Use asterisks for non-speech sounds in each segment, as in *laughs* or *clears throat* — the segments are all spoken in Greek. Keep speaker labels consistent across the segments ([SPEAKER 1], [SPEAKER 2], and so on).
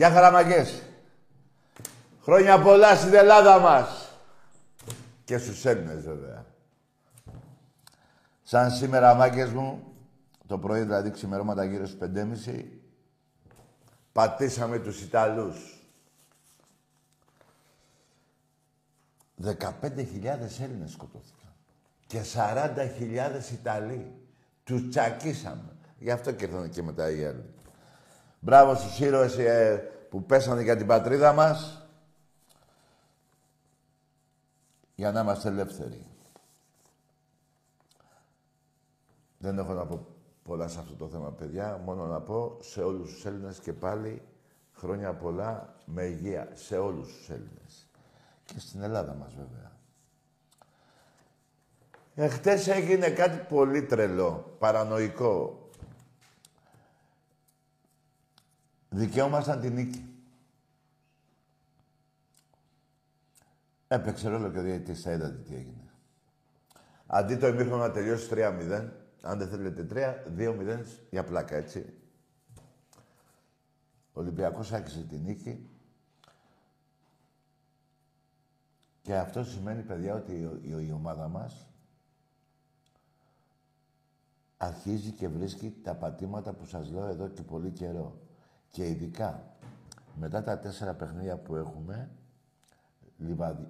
[SPEAKER 1] Γεια χαραμαγκές. Χρόνια πολλά στην Ελλάδα μας. Και στους Έλληνες βέβαια. Σαν σήμερα, μάγκες μου, το πρωί δηλαδή ξημερώματα γύρω στις 5.30, πατήσαμε τους Ιταλούς. 15.000 Έλληνες σκοτώθηκαν. Και 40.000 Ιταλοί. Τους τσακίσαμε. Γι' αυτό και ήρθαν και μετά οι άλλοι. Μπράβο στους ήρωες ε, που πέσανε για την πατρίδα μας. Για να είμαστε ελεύθεροι. Δεν έχω να πω πολλά σε αυτό το θέμα, παιδιά. Μόνο να πω σε όλους τους Έλληνες και πάλι χρόνια πολλά με υγεία. Σε όλους τους Έλληνες. Και στην Ελλάδα μας, βέβαια. Εχθές έγινε κάτι πολύ τρελό, παρανοϊκό. Δικαιόμασταν την νίκη. Έπαιξε ρόλο και ο διαιτητής, θα είδατε τι έγινε. Αντί το ημίχρονο να τελειώσει 3-0, αν δεν θέλετε 3, 2-0 για πλάκα, έτσι. Ο Ολυμπιακός άκουσε την νίκη. Και αυτό σημαίνει, παιδιά, ότι η, η, η ομάδα μας αρχίζει και βρίσκει τα πατήματα που σας λέω εδώ και πολύ καιρό. Και ειδικά μετά τα τέσσερα παιχνίδια που έχουμε,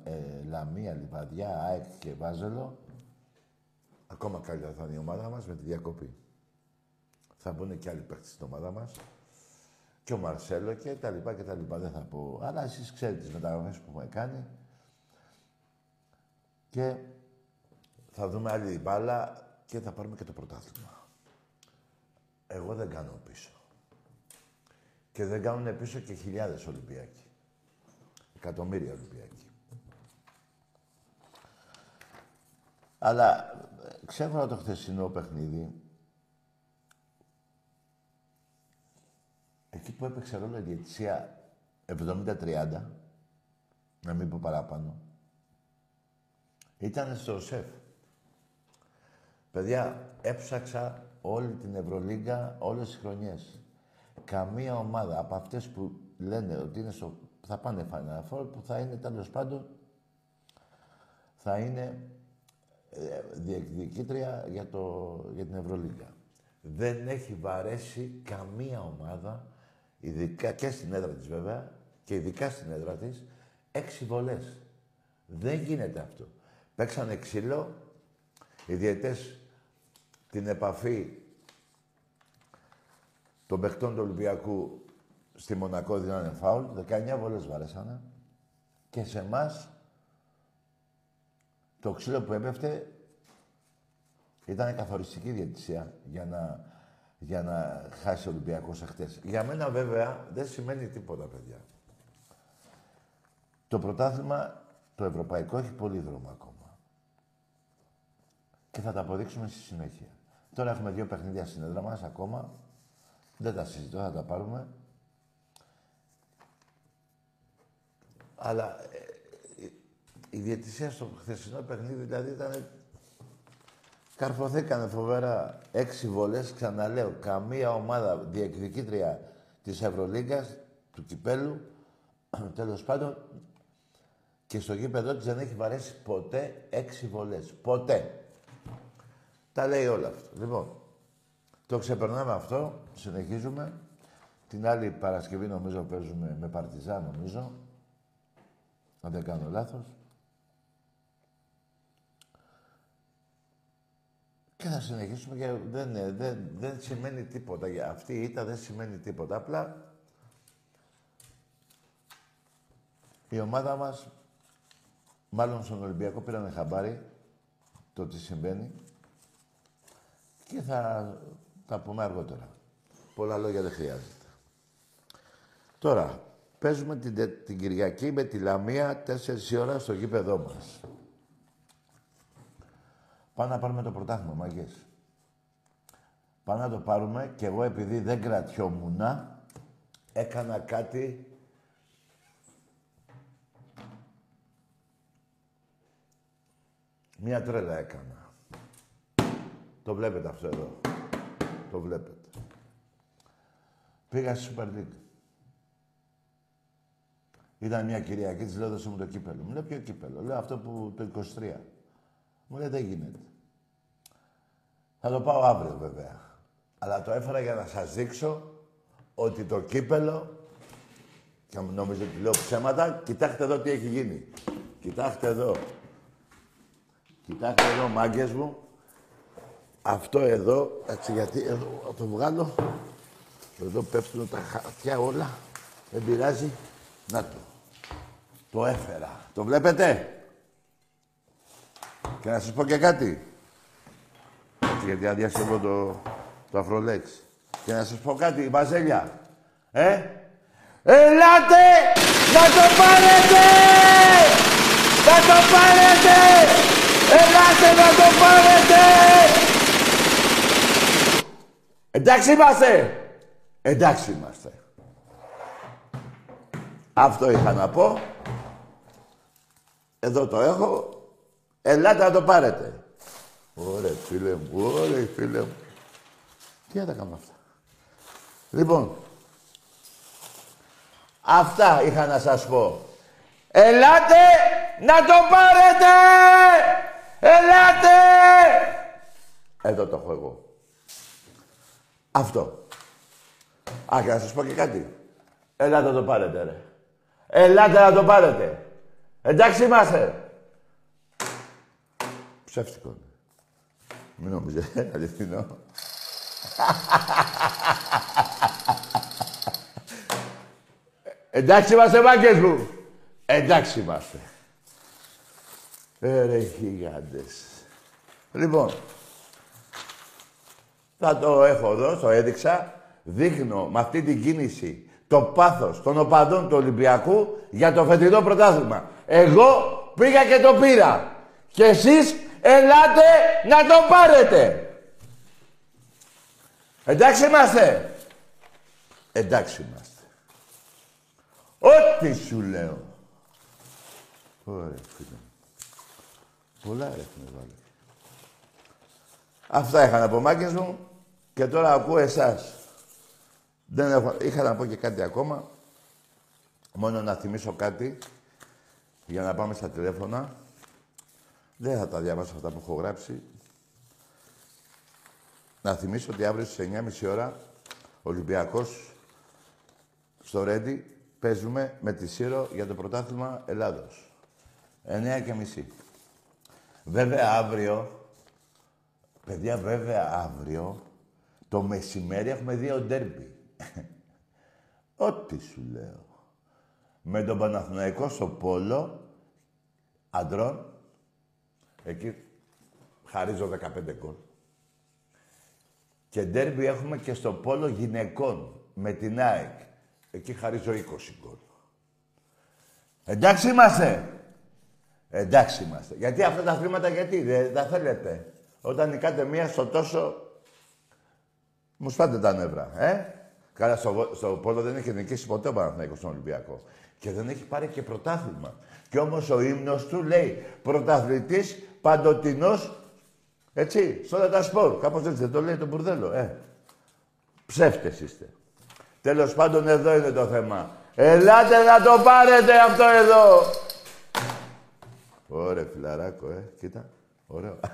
[SPEAKER 1] ε, Λαμία, Λιβαδιά, ΑΕΚ και Βάζελο, ακόμα καλύτερα θα είναι η ομάδα μας με τη διακοπή. Θα μπουν και άλλοι παίχτες στην ομάδα μας. Και ο Μαρσέλο και τα λοιπά και τα λοιπά. Δεν θα πω. Αλλά εσείς ξέρετε τις μεταγραφές που έχουμε κάνει. Και θα δούμε άλλη μπάλα και θα πάρουμε και το πρωτάθλημα. Εγώ δεν κάνω πίσω. Και δεν κάνουν πίσω και χιλιάδες Ολυμπιακοί. Εκατομμύρια Ολυμπιακοί. Αλλά ξέχωρα το χθεσινό παιχνίδι, εκεί που έπαιξε ρόλο η διετησία 70-30, να μην πω παραπάνω, ήταν στο ΣΕΦ. Παιδιά, έψαξα όλη την Ευρωλίγκα όλες τις χρονιές. Καμία ομάδα από αυτές που λένε ότι είναι στο, θα πάνε Final που θα είναι τέλος πάντων θα είναι ε, διεκδικήτρια για, το, για την Ευρωλίγκα. Δεν έχει βαρέσει καμία ομάδα, ειδικά και στην έδρα της βέβαια, και ειδικά στην έδρα της, έξι βολές. Δεν γίνεται αυτό. Παίξανε ξύλο, οι διαιτές την επαφή των παιχτών του Ολυμπιακού στη Μονακό δίνανε φάουλ, 19 βολές βαρέσανε. Και σε εμάς το ξύλο που έπεφτε ήταν καθοριστική διαιτησία για να, για να χάσει ο Ολυμπιακός εχθές. Για μένα βέβαια δεν σημαίνει τίποτα, παιδιά. Το πρωτάθλημα, το ευρωπαϊκό, έχει πολύ δρόμο ακόμα. Και θα τα αποδείξουμε στη συνέχεια. Τώρα έχουμε δύο παιχνίδια στην έδρα μας ακόμα. Δεν τα συζητώ, θα τα πάρουμε. Αλλά ε, η διαιτησία στο χθεσινό παιχνίδι δηλαδή ήταν... Καρφωθήκανε φοβερά έξι βολές, ξαναλέω, καμία ομάδα διεκδικήτρια της Ευρωλίγκας, του Κυπέλου, *clears throat* τέλος πάντων, και στο γήπεδο της δεν έχει βαρέσει ποτέ έξι βολές. Ποτέ. Τα λέει όλα αυτά. Λοιπόν, το ξεπερνάμε αυτό, συνεχίζουμε. Την άλλη Παρασκευή νομίζω παίζουμε με Παρτιζά, νομίζω. Αν δεν κάνω λάθος. Και θα συνεχίσουμε και δεν, δεν, δεν σημαίνει τίποτα. Αυτή η ήττα δεν σημαίνει τίποτα. Απλά η ομάδα μας, μάλλον στον Ολυμπιακό πήρανε χαμπάρι το τι συμβαίνει και θα τα πούμε αργότερα. Πολλά λόγια δεν χρειάζεται. Τώρα, παίζουμε την, την Κυριακή με τη Λαμία 4 ώρα στο γήπεδό μας. Πάμε να πάρουμε το πρωτάθλημα, μαγιές. Πάμε να το πάρουμε και εγώ επειδή δεν κρατιόμουνα, έκανα κάτι Μία τρέλα έκανα. Το βλέπετε αυτό εδώ. Το βλέπετε. Πήγα στη Super League. Ήταν μια Κυριακή, της λέω δώσε μου το κύπελο. Μου λέει ποιο κύπελο. Λέω αυτό που το 23. Μου λέει δεν γίνεται. Θα το πάω αύριο βέβαια. Αλλά το έφερα για να σας δείξω ότι το κύπελο και νομίζω ότι λέω ψέματα, κοιτάξτε εδώ τι έχει γίνει. Κοιτάξτε εδώ. Κοιτάξτε εδώ, μάγκες μου. Αυτό εδώ, έτσι γιατί εδώ θα το βγάλω. Εδώ πέφτουν τα χαρτιά όλα. Δεν πειράζει. Να το. Το έφερα. Το βλέπετε; Και να σας πω και κάτι. Έτσι, γιατί αδειάσε εδώ το, το αφρολέξ. Και να σας πω κάτι, Βαζέλια. Ε, Ελάτε να το πάρετε! Να το πάρετε! Ελάτε να το πάρετε! Εντάξει είμαστε! Εντάξει είμαστε. Αυτό είχα να πω. Εδώ το έχω. Ελάτε να το πάρετε. Ωραία, φίλε μου, ωραία, φίλε μου. Τι θα τα κάνω αυτά. Λοιπόν, αυτά είχα να σας πω. Ελάτε να το πάρετε! Ελάτε! Εδώ το έχω εγώ. Αυτό. Α, και να σας πω και κάτι. Ελάτε να το πάρετε, ρε. Ελάτε να το πάρετε. Εντάξει είμαστε. Ψεύτικο. Μην νομίζετε, αληθινό. Εντάξει είμαστε, μάγκες μου. Εντάξει είμαστε. Ε, ρε γιγάντες. Λοιπόν, θα το έχω εδώ, το έδειξα. Δείχνω με αυτή την κίνηση το πάθος των οπαδών του Ολυμπιακού για το φετινό πρωτάθλημα. Εγώ πήγα και το πήρα. Και εσείς ελάτε να το πάρετε. Εντάξει είμαστε. Εντάξει είμαστε. Ό,τι σου λέω. Ωραία, φίλε. Πολλά έχουμε βάλει. Αυτά είχα να πω, μάκες μου. Και τώρα ακούω εσάς. Δεν έχω... Είχα να πω και κάτι ακόμα. Μόνο να θυμίσω κάτι για να πάμε στα τηλέφωνα. Δεν θα τα διαβάσω αυτά που έχω γράψει. Να θυμίσω ότι αύριο στις 9.30 ώρα ο Ολυμπιακός στο Ρέντι παίζουμε με τη Σύρο για το πρωτάθλημα Ελλάδος. 9 και μισή. Βέβαια αύριο, παιδιά βέβαια αύριο, το μεσημέρι έχουμε δύο ντέρμπι. *laughs* Ό,τι σου λέω. Με τον Παναθηναϊκό στο Πόλο, αντρών, εκεί χαρίζω 15 γκολ. Και ντέρμπι έχουμε και στο Πόλο γυναικών, με την ΑΕΚ. Εκεί χαρίζω 20 γκολ. Εντάξει είμαστε. Εντάξει είμαστε. Γιατί αυτά τα χρήματα γιατί δεν τα θέλετε. Όταν νικάτε μία στο τόσο, μου σπάτε τα νεύρα, ε. Καλά, στο, στο πόλο δεν έχει νικήσει ποτέ ο Παναθηναϊκός στον Ολυμπιακό. Και δεν έχει πάρει και πρωτάθλημα. Και όμως ο ύμνος του λέει πρωταθλητής παντοτινός, έτσι, στο τα σπορ. Κάπως έτσι δεν το λέει το μπουρδέλο, ε. Ψεύτες είστε. Τέλος πάντων εδώ είναι το θέμα. Ελάτε να το πάρετε αυτό εδώ. Ωραία, φιλαράκο, ε. Κοίτα. Ωραίο. *laughs*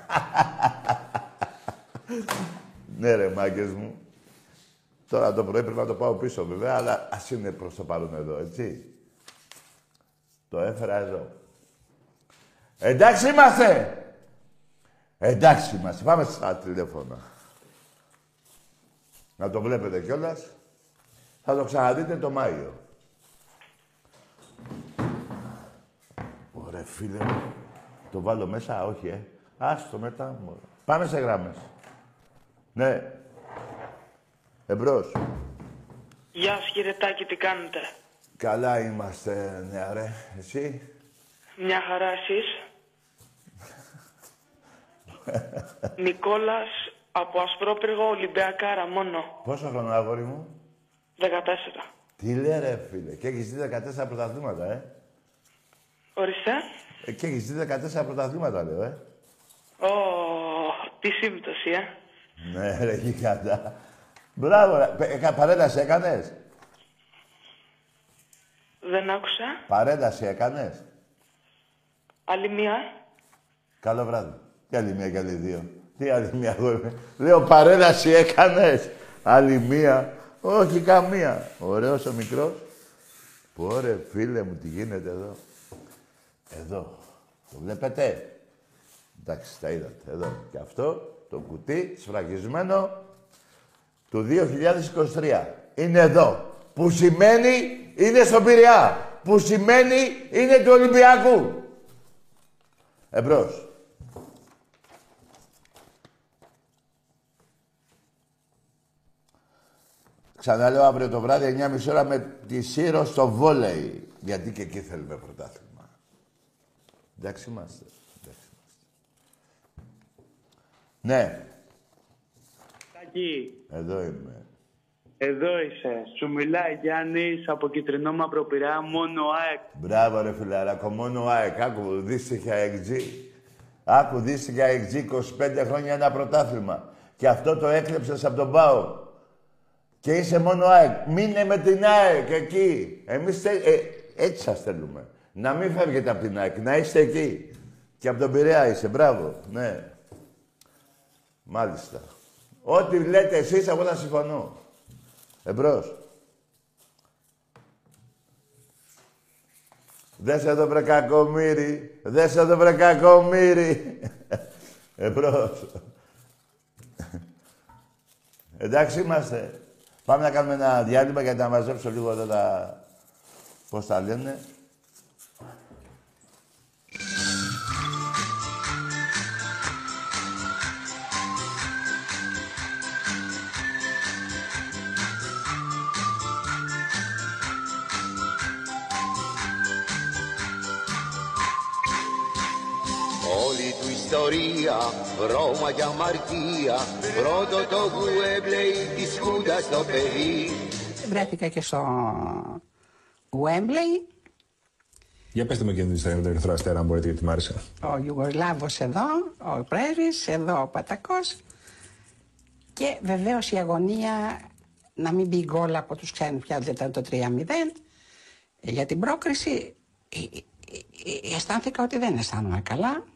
[SPEAKER 1] ναι, ρε, μάγκες μου. Τώρα το πρωί πρέπει να το πάω πίσω βέβαια, αλλά ας είναι προς το παρόν εδώ, έτσι. Το έφερα εδώ. Εντάξει είμαστε! Εντάξει είμαστε. Πάμε στα τηλέφωνα. Να το βλέπετε κιόλας. Θα το ξαναδείτε το Μάιο. Ωραία φίλε μου. Το βάλω μέσα, όχι ε. Άστο μετά. Πάμε σε γράμμες. Ναι. Εμπρός.
[SPEAKER 2] Γεια σου κύριε Τάκη, τι κάνετε;
[SPEAKER 1] Καλά είμαστε, νεαρέ. Εσύ;
[SPEAKER 2] Μια χαρά εσείς; *laughs* Νικόλας από Ασπρόπυργο Ολυμπιακάρα μόνο.
[SPEAKER 1] Πόσο χρόνο, αγόρι μου;
[SPEAKER 2] 14.
[SPEAKER 1] Τι λέει ρε φίλε. Και έχεις δει 14 πρωταθλήματα, ε;
[SPEAKER 2] Ορίστε.
[SPEAKER 1] ε και έχεις δει 14 πρωταθλήματα, λέω, ε;
[SPEAKER 2] Ω, τι σύμπτωση, ε.
[SPEAKER 1] Ναι, ρε, γιγαντά. Μπράβο, ρε. Ε, παρέλαση έκανες;
[SPEAKER 2] Δεν άκουσα.
[SPEAKER 1] Παρένταση έκανες;
[SPEAKER 2] Άλλη μία.
[SPEAKER 1] Καλό βράδυ. Και άλλη μία και άλλη δύο. Τι άλλη μία εγώ είμαι. Λέω παρέλαση έκανες; Άλλη μία. Όχι καμία. Ωραίος ο μικρός. Πω ρε φίλε μου τι γίνεται εδώ; Εδώ. Το βλέπετε; Εντάξει, τα είδατε. Εδώ. Και αυτό το κουτί σφραγισμένο του 2023. Είναι εδώ. Που σημαίνει είναι στον Πειραιά. Που σημαίνει είναι του Ολυμπιακού. Εμπρός. Ξαναλέω αύριο το βράδυ 9.30 ώρα με τη Σύρο στο βόλεϊ. Γιατί και εκεί θέλουμε πρωτάθλημα. Εντάξει είμαστε. Εντάξει είμαστε. Ναι.
[SPEAKER 3] Τάκη,
[SPEAKER 1] Εδώ είμαι.
[SPEAKER 3] εδώ είσαι. Σου μιλάει Γιάννης από κυτρινό μαύρο πειραιά, μόνο ΑΕΚ.
[SPEAKER 1] Μπράβο ρε φιλαράκο, μόνο ΑΕΚ. Άκου, δύστιχα ΑΕΚ. Άκου, δύστιχα ΑΕΚ 25 χρόνια ένα πρωτάθλημα. Και αυτό το έκλεψες από τον ΠΑΟ. Και είσαι μόνο ΑΕΚ. Μείνε με την ΑΕΚ εκεί. Εμείς θε... ε, έτσι σας θέλουμε. Να μην φεύγετε από την ΑΕΚ, να είστε εκεί. Και από τον Πειραιά είσαι, μπράβο. Ναι. Μάλιστα. Ό,τι λέτε εσείς, εγώ θα συμφωνώ. Εμπρός. Δες εδώ βρε κακομύρι. Δες εδώ βρε κακομύρι. *laughs* Εμπρός. Εντάξει είμαστε. Πάμε να κάνουμε ένα διάλειμμα γιατί να μαζέψω λίγο εδώ τα... Πώς τα λένε.
[SPEAKER 4] Ιστορία, Ρώμα και αμαρτία Πρώτο το Γουέμπλεϊ της Χούντας στο παιδί.
[SPEAKER 5] Βρέθηκα και στο Wembley,
[SPEAKER 6] Για πετε μου και την ιστορία με τον Ερυθρό Αστέρα, αν μπορείτε, γιατί μ' άρεσε.
[SPEAKER 5] ο Ιουγκοσλάβος εδώ, ο πρέσβης, εδώ ο Πατακός. Και βεβαίως η αγωνία να μην μπει γκολ από τους ξένους πια δεν ήταν το 3-0 για την πρόκριση ε, ε, ε, αισθάνθηκα ότι δεν αισθάνομαι καλά. Ε,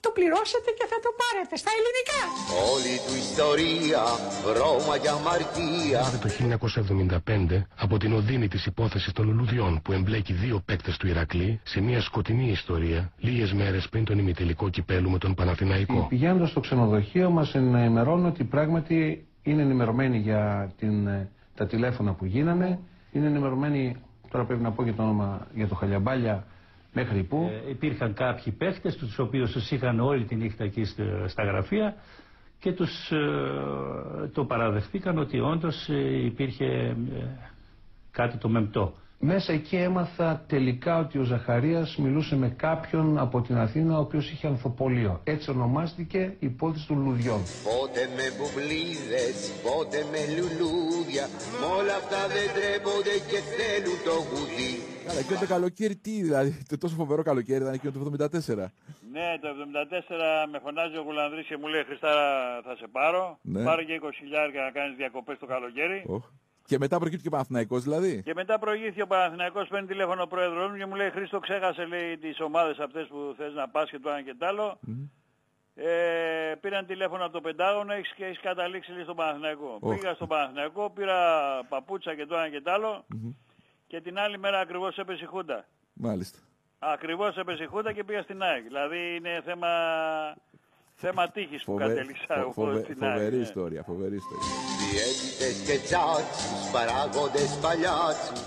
[SPEAKER 5] το πληρώσετε και θα το πάρετε στα ελληνικά.
[SPEAKER 4] Όλη του ιστορία, Ρώμα και αμαρτία
[SPEAKER 7] το 1975 από την οδύνη της υπόθεσης των λουλουδιών που εμπλέκει δύο παίκτες του Ηρακλή σε μια σκοτεινή ιστορία λίγες μέρες πριν τον ημιτελικό κυπέλου με τον Παναθηναϊκό.
[SPEAKER 8] Πηγαίνοντα στο ξενοδοχείο μας ενημερώνουν ότι πράγματι είναι ενημερωμένοι για την, ε, τα τηλέφωνα που γίνανε. Είναι ενημερωμένοι, τώρα πρέπει να πω και το όνομα για το Χαλιαμπάλια, μέχρι που.
[SPEAKER 9] Ε, υπήρχαν κάποιοι παίχτες, τους οποίους τους είχαν όλη τη νύχτα εκεί στα- στα γραφεία και τους ε, το παραδεχτήκαν ότι όντως ε, υπήρχε ε, κάτι το μεμπτό.
[SPEAKER 8] Μέσα εκεί έμαθα τελικά ότι ο Ζαχαρίας μιλούσε με κάποιον από την Αθήνα ο οποίος είχε ανθοπολείο. Έτσι ονομάστηκε η υπόθεση των λουδιών.
[SPEAKER 4] Πότε με μπουμπλίδες, πότε με λουλούδια Μ' όλα αυτά δεν τρέπονται και θέλουν το γουδί
[SPEAKER 10] Καλά, εκείνο το καλοκαίρι τι, δηλαδή, το τόσο φοβερό καλοκαίρι ήταν εκείνο το 74.
[SPEAKER 11] Ναι, το 74 με φωνάζει ο Γουλανδρής και μου λέει Χριστά θα σε πάρω.
[SPEAKER 10] Ναι.
[SPEAKER 11] Πάρω και 20 χιλιάρια να κάνεις διακοπές το καλοκαίρι.
[SPEAKER 10] Οχ. Και μετά προκύπτει και ο Παναθηναϊκός δηλαδή.
[SPEAKER 11] Και μετά προηγήθηκε ο Παναθηναϊκός, παίρνει τηλέφωνο ο πρόεδρος μου και μου λέει Χρήστο ξέχασε λέει τις ομάδες αυτές που θες να πας και το ένα και το άλλο. Ε, πήραν τηλέφωνο από το Πεντάγωνο έχεις, και έχεις καταλήξει λέει, στον Παναθηναϊκό.
[SPEAKER 10] Οχ.
[SPEAKER 11] Πήγα στον Παναθηναϊκό, πήρα παπούτσα και το ένα και το άλλο και την άλλη μέρα ακριβώς έπεσε η Χούντα.
[SPEAKER 10] Μάλιστα.
[SPEAKER 11] Ακριβώς έπεσε η Χούντα και πήγα στην ΑΕΚ. Δηλαδή είναι θέμα, θέμα τύχης που
[SPEAKER 10] Φοβε-
[SPEAKER 11] κατέληξα
[SPEAKER 10] φο-
[SPEAKER 11] εγώ
[SPEAKER 10] φοβε-
[SPEAKER 11] στην ΑΕΚ.
[SPEAKER 10] φοβερή
[SPEAKER 11] ναι.
[SPEAKER 10] ιστορία, φοβερή ιστορία.
[SPEAKER 4] Διαίτητες και τσάτσους, παράγοντες παλιάτσους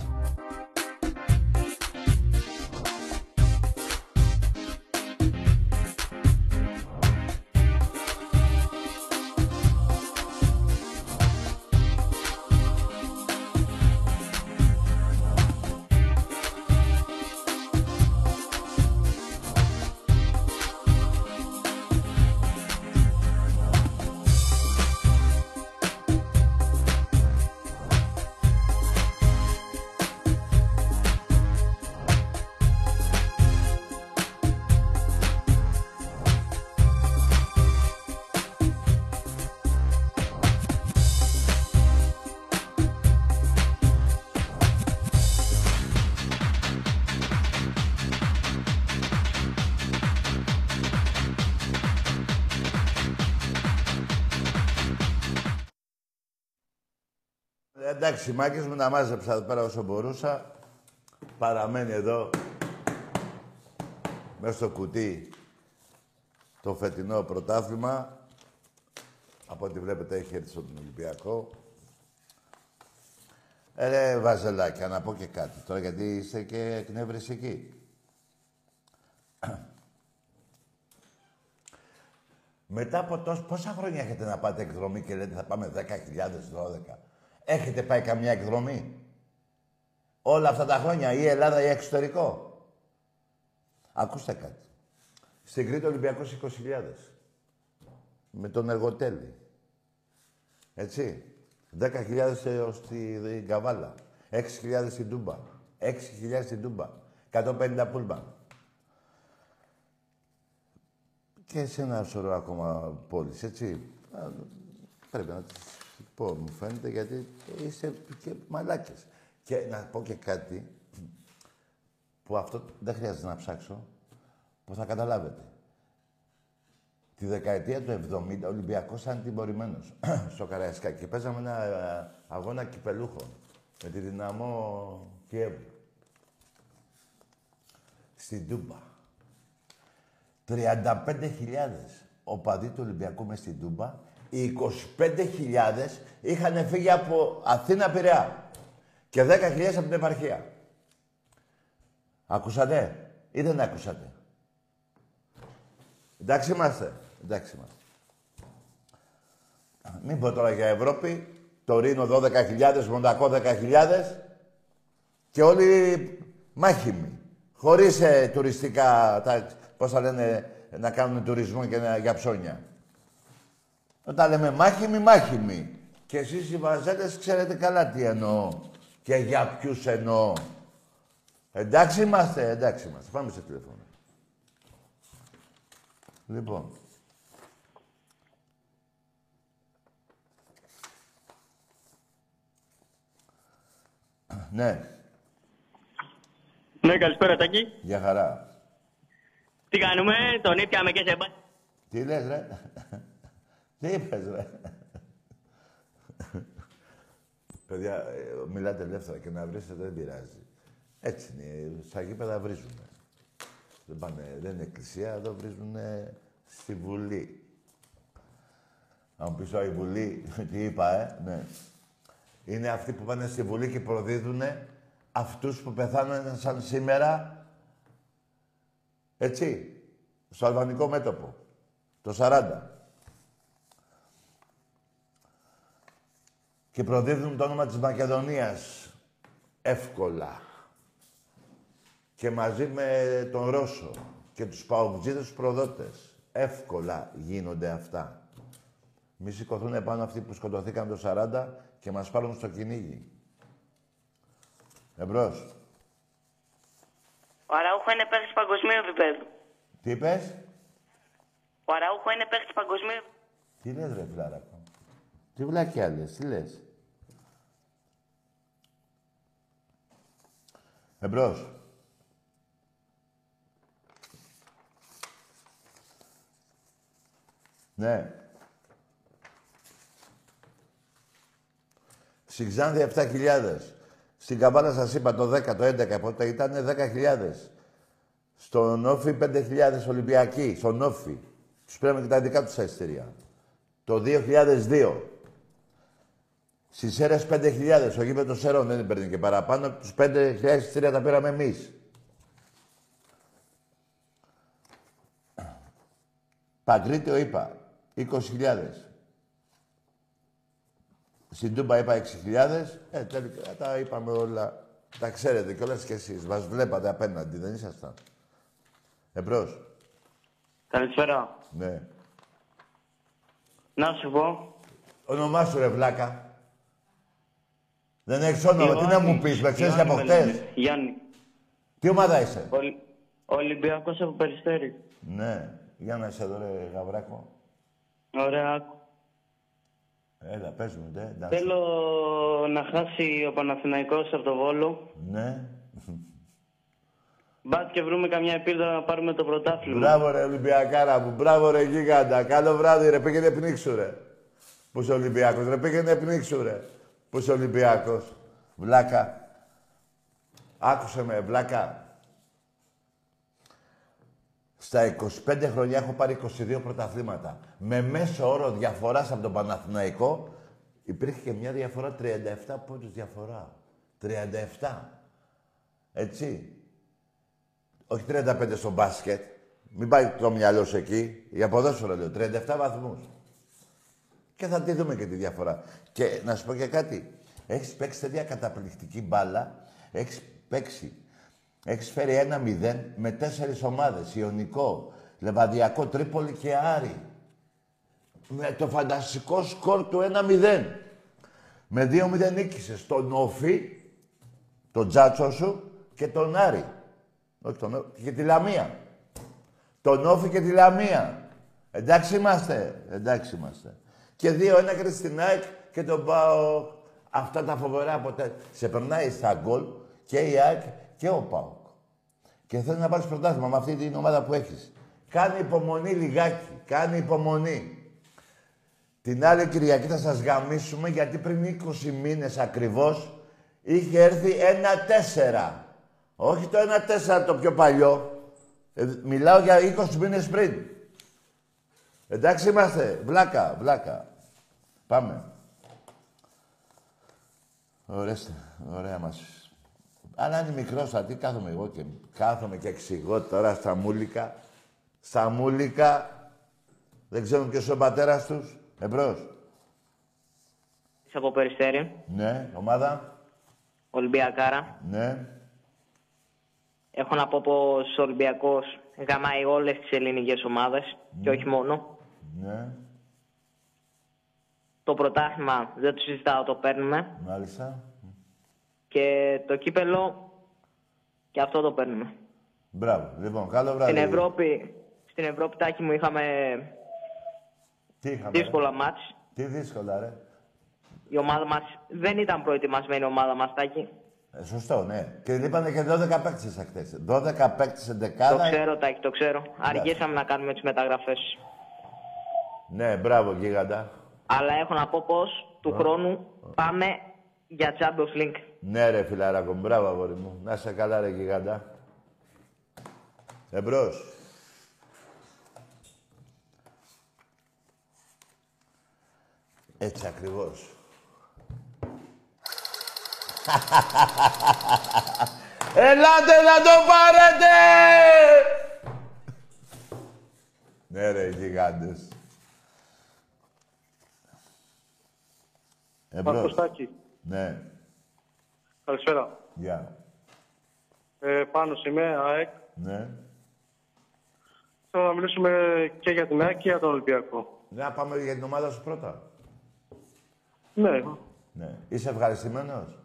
[SPEAKER 1] Εντάξει, μάκες μου να μάζεψα εδώ πέρα όσο μπορούσα. Παραμένει εδώ μέσα στο κουτί το φετινό πρωτάθλημα. Από ό,τι βλέπετε έχει έρθει στον Ολυμπιακό. Ε, ρε, Βαζελάκια, να πω και κάτι τώρα, γιατί είστε και εκνευριστικοί. Μετά από τόσο, πόσα χρόνια έχετε να πάτε εκδρομή και λέτε θα πάμε 10.000, 12. Έχετε πάει καμιά εκδρομή; Όλα αυτά τα χρόνια, ή Ελλάδα ή εξωτερικό. Ακούστε κάτι. Στην Κρήτη Ολυμπιακός 20.000. Με τον εργοτέλη. Έτσι. 10.000 έως την Καβάλα. 6.000 στην Τούμπα. 6.000 στην Τούμπα. 150 πούλμα. Και σε ένα σωρό ακόμα πόλεις, έτσι. Α, Πρέπει να τις πω, μου φαίνεται, γιατί είστε και μαλάκες. Και να πω και κάτι που αυτό δεν χρειάζεται να ψάξω, που θα καταλάβετε. Τη δεκαετία του 70 ο Ολυμπιακός ήταν τιμωρημένος *clears throat* στο Καραϊσκάκι και παίζαμε ένα ε, αγώνα κυπελούχων με τη δυναμό Κιέβου. Στην Τούμπα. 35.000 οπαδοί του Ολυμπιακού μες στην Τούμπα. Οι 25.000 είχαν φύγει από Αθήνα Πειραιά. Και 10.000 από την επαρχία. Ακούσατε; Ή δεν ακούσατε; Εντάξει είμαστε. Εντάξει είμαστε. Μην πω τώρα για Ευρώπη. Το Ρήνο 12.000, Μοντακό 10.000 και όλοι μάχημοι. Χωρίς ε, τουριστικά, τα, πώς θα λένε, να κάνουν τουρισμό και να, για ψώνια. Όταν λέμε μάχημοι, μάχημοι. Και εσείς οι βαζέλες ξέρετε καλά τι εννοώ. Και για ποιους εννοώ. Εντάξει είμαστε, εντάξει είμαστε. Πάμε σε τηλέφωνο. Λοιπόν. Ναι,
[SPEAKER 12] Ναι, καλησπέρα Τάκη.
[SPEAKER 1] για χαρά.
[SPEAKER 12] Τι κάνουμε, τον ήπιαμε και σε μπα...
[SPEAKER 1] Τι λες, ρε; Τι είπες, ρε. Παιδιά, ε, μιλάτε ελεύθερα και να βρίσετε δεν πειράζει. Έτσι είναι. Στα γήπεδα βρίζουν. Δεν, πάνε, δεν είναι εκκλησία, εδώ βρίζουν στη Βουλή. Αν μου πεις, «Ω, η Βουλή, *laughs* τι είπα, ε, ναι. Είναι αυτοί που πάνε στη Βουλή και προδίδουν αυτούς που πεθάνουν σαν σήμερα, έτσι, στο αλβανικό μέτωπο, το 40. Και προδίδουν το όνομα της Μακεδονίας εύκολα. Και μαζί με τον Ρώσο και τους παουτζίδες τους προδότες. Εύκολα γίνονται αυτά. Μη σηκωθούν πάνω αυτοί που σκοτωθήκαν το 40 και μας πάρουν στο κυνήγι. Εμπρός.
[SPEAKER 13] Ο Αραούχο είναι παίχτη παγκοσμίου επίπεδου.
[SPEAKER 1] Τι είπες;
[SPEAKER 13] Ο Αραούχο είναι παίχτη παγκοσμίου.
[SPEAKER 1] Τι λες ρε φιλάρακο. Τι βλάκια λες, τι λες. Εμπρός. Ναι. Στην Ξάνθη 7.000. Στην Καμπάνα σας είπα το 10, το 11, πότε ήταν 10.000. Στον Όφη 5.000 Ολυμπιακοί, στον Όφη. Τους πήραμε και τα δικά τους αισθήρια. Το 2002. Στις Σέρες 5.000. Ο γήπεδος Σέρων δεν παίρνει και παραπάνω. Τους 5.000 εισιτήρια τα πήραμε εμείς. Παγκρίτιο είπα. 20.000. Στην Τούμπα είπα 6.000. Ε, τελικά τα είπαμε όλα. Τα ξέρετε κιόλας κι εσείς. Μας βλέπατε απέναντι, δεν ήσασταν. Εμπρός.
[SPEAKER 12] Καλησπέρα.
[SPEAKER 1] Ναι.
[SPEAKER 12] Να σου πω.
[SPEAKER 1] Όνομά σου ρε βλάκα. Δεν έχεις όνομα. Τι να
[SPEAKER 12] Ιωάννη.
[SPEAKER 1] μου πεις, με ξέρεις και
[SPEAKER 12] Ιωάννη
[SPEAKER 1] από
[SPEAKER 12] με λένε.
[SPEAKER 1] χτες.
[SPEAKER 12] Γιάννη.
[SPEAKER 1] Τι ομάδα είσαι;
[SPEAKER 12] Ολ... Ολυμπιακός από Περιστέρη.
[SPEAKER 1] Ναι. Για να είσαι εδώ ρε γαβράκο.
[SPEAKER 12] Ωραία. άκου.
[SPEAKER 1] Έλα, πες μου, ναι. εντάξει.
[SPEAKER 12] Θέλω να χάσει ο Παναθηναϊκός από το Βόλο.
[SPEAKER 1] Ναι.
[SPEAKER 12] Μπας και βρούμε καμιά επίρδα να πάρουμε το πρωτάθλημα.
[SPEAKER 1] Μπράβο ρε Ολυμπιακάρα μου, μπράβο ρε γίγαντα. Καλό βράδυ ρε, πήγαινε πνίξου ρε. Που είσαι Ολυμπιακός ρε, πήγαινε πνίξου ρε. Που είσαι Ολυμπιακός; Βλάκα. Άκουσε με, βλάκα. Στα 25 χρόνια έχω πάρει 22 πρωταθλήματα. Με μέσο όρο διαφοράς από τον Παναθηναϊκό υπήρχε και μια διαφορά 37 πόντους διαφορά. 37. Έτσι. Όχι 35 στο μπάσκετ. Μην πάει το μυαλό σου εκεί. Για ποδόσφαιρο λέω. 37 βαθμούς. Και θα τη δούμε και τη διαφορά. Και να σου πω και κάτι. Έχεις παίξει τέτοια καταπληκτική μπάλα. Έχεις παίξει. Έχεις φέρει ένα μηδέν με τέσσερις ομάδες. Ιωνικό, Λεβαδιακό, Τρίπολη και Άρη. Με το φανταστικό σκορ του 1-0. Με 2-0 νίκησες τον Όφη, τον Τζάτσο σου και τον Άρη. Όχι τον Όφη, και τη Λαμία. Τον Όφη και τη Λαμία. Εντάξει είμαστε. Εντάξει είμαστε. Και δύο-ένα και στην ΑΕΚ και τον πάω. Αυτά τα φοβερά ποτέ. Σε περνάει στα γκολ και η ΑΕΚ και ο ΠΑΟΚ. Και θέλει να πάρεις πρωτάθλημα με αυτή την ομάδα που έχεις. Κάνει υπομονή λιγάκι. Κάνει υπομονή. Την άλλη Κυριακή θα σας γαμίσουμε γιατί πριν 20 μήνες ακριβώς είχε έρθει ένα τέσσερα. Όχι το ένα τέσσερα το πιο παλιό. Ε, μιλάω για 20 μήνες πριν. Εντάξει είμαστε. Βλάκα, βλάκα. Πάμε. Ορίστε, ωραία μας. Αλλά είναι μικρός, θα τι κάθομαι εγώ και κάθομαι και εξηγώ τώρα στα μούλικα. Στα μούλικα. Δεν ξέρουν ποιος είναι ο πατέρας τους. Εμπρός.
[SPEAKER 12] Είσαι από Περιστέρι.
[SPEAKER 1] Ναι, ομάδα.
[SPEAKER 12] Ολυμπιακάρα.
[SPEAKER 1] Ναι.
[SPEAKER 12] Έχω να πω πως ο Ολυμπιακός γαμάει όλες τις ελληνικές ομάδες και όχι μόνο.
[SPEAKER 1] Ναι.
[SPEAKER 12] Το πρωτάθλημα δεν το συζητάω, το παίρνουμε.
[SPEAKER 1] Μάλιστα.
[SPEAKER 12] Και το κύπελο και αυτό το παίρνουμε.
[SPEAKER 1] Μπράβο. Λοιπόν, καλό βράδυ.
[SPEAKER 12] Στην Ευρώπη, στην Ευρώπη τάκι μου είχαμε
[SPEAKER 1] Τι είχαμε.
[SPEAKER 12] δύσκολα
[SPEAKER 1] ρε.
[SPEAKER 12] μάτς.
[SPEAKER 1] Τι δύσκολα, ρε;
[SPEAKER 12] Η ομάδα μας δεν ήταν προετοιμασμένη η ομάδα μας τάκι.
[SPEAKER 1] Ε, σωστό, ναι. Και λείπανε και 12 παίκτες εχθές. 12 παίκτες σε δεκάδα.
[SPEAKER 12] Το ξέρω τάκι, το ξέρω. Αργήσαμε να κάνουμε τις μεταγραφές.
[SPEAKER 1] Ναι, μπράβο, γίγαντα.
[SPEAKER 12] Αλλά έχω να πω πως του χρόνου πάμε για Champions League.
[SPEAKER 1] Ναι, ρε φιλαράκο, μου, μπράβο, αγόρι μου. Να είσαι καλά, ρε γίγαντα. Εμπρός. Έτσι ακριβώς. *laughs* Ελάτε να το πάρετε! ναι, ρε, γιγάντες. Εμπρός.
[SPEAKER 14] Κωστάκη.
[SPEAKER 1] Ναι,
[SPEAKER 14] Καλησπέρα.
[SPEAKER 1] γεια.
[SPEAKER 14] Ε, πάνω είμαι, ΑΕΚ.
[SPEAKER 1] Ναι.
[SPEAKER 14] Θέλω να μιλήσουμε και για την ΑΕΚ και για τον Ολυμπιακό.
[SPEAKER 1] Να πάμε για την ομάδα σου πρώτα.
[SPEAKER 14] Ναι.
[SPEAKER 1] Ναι. Είσαι ευχαριστημένος;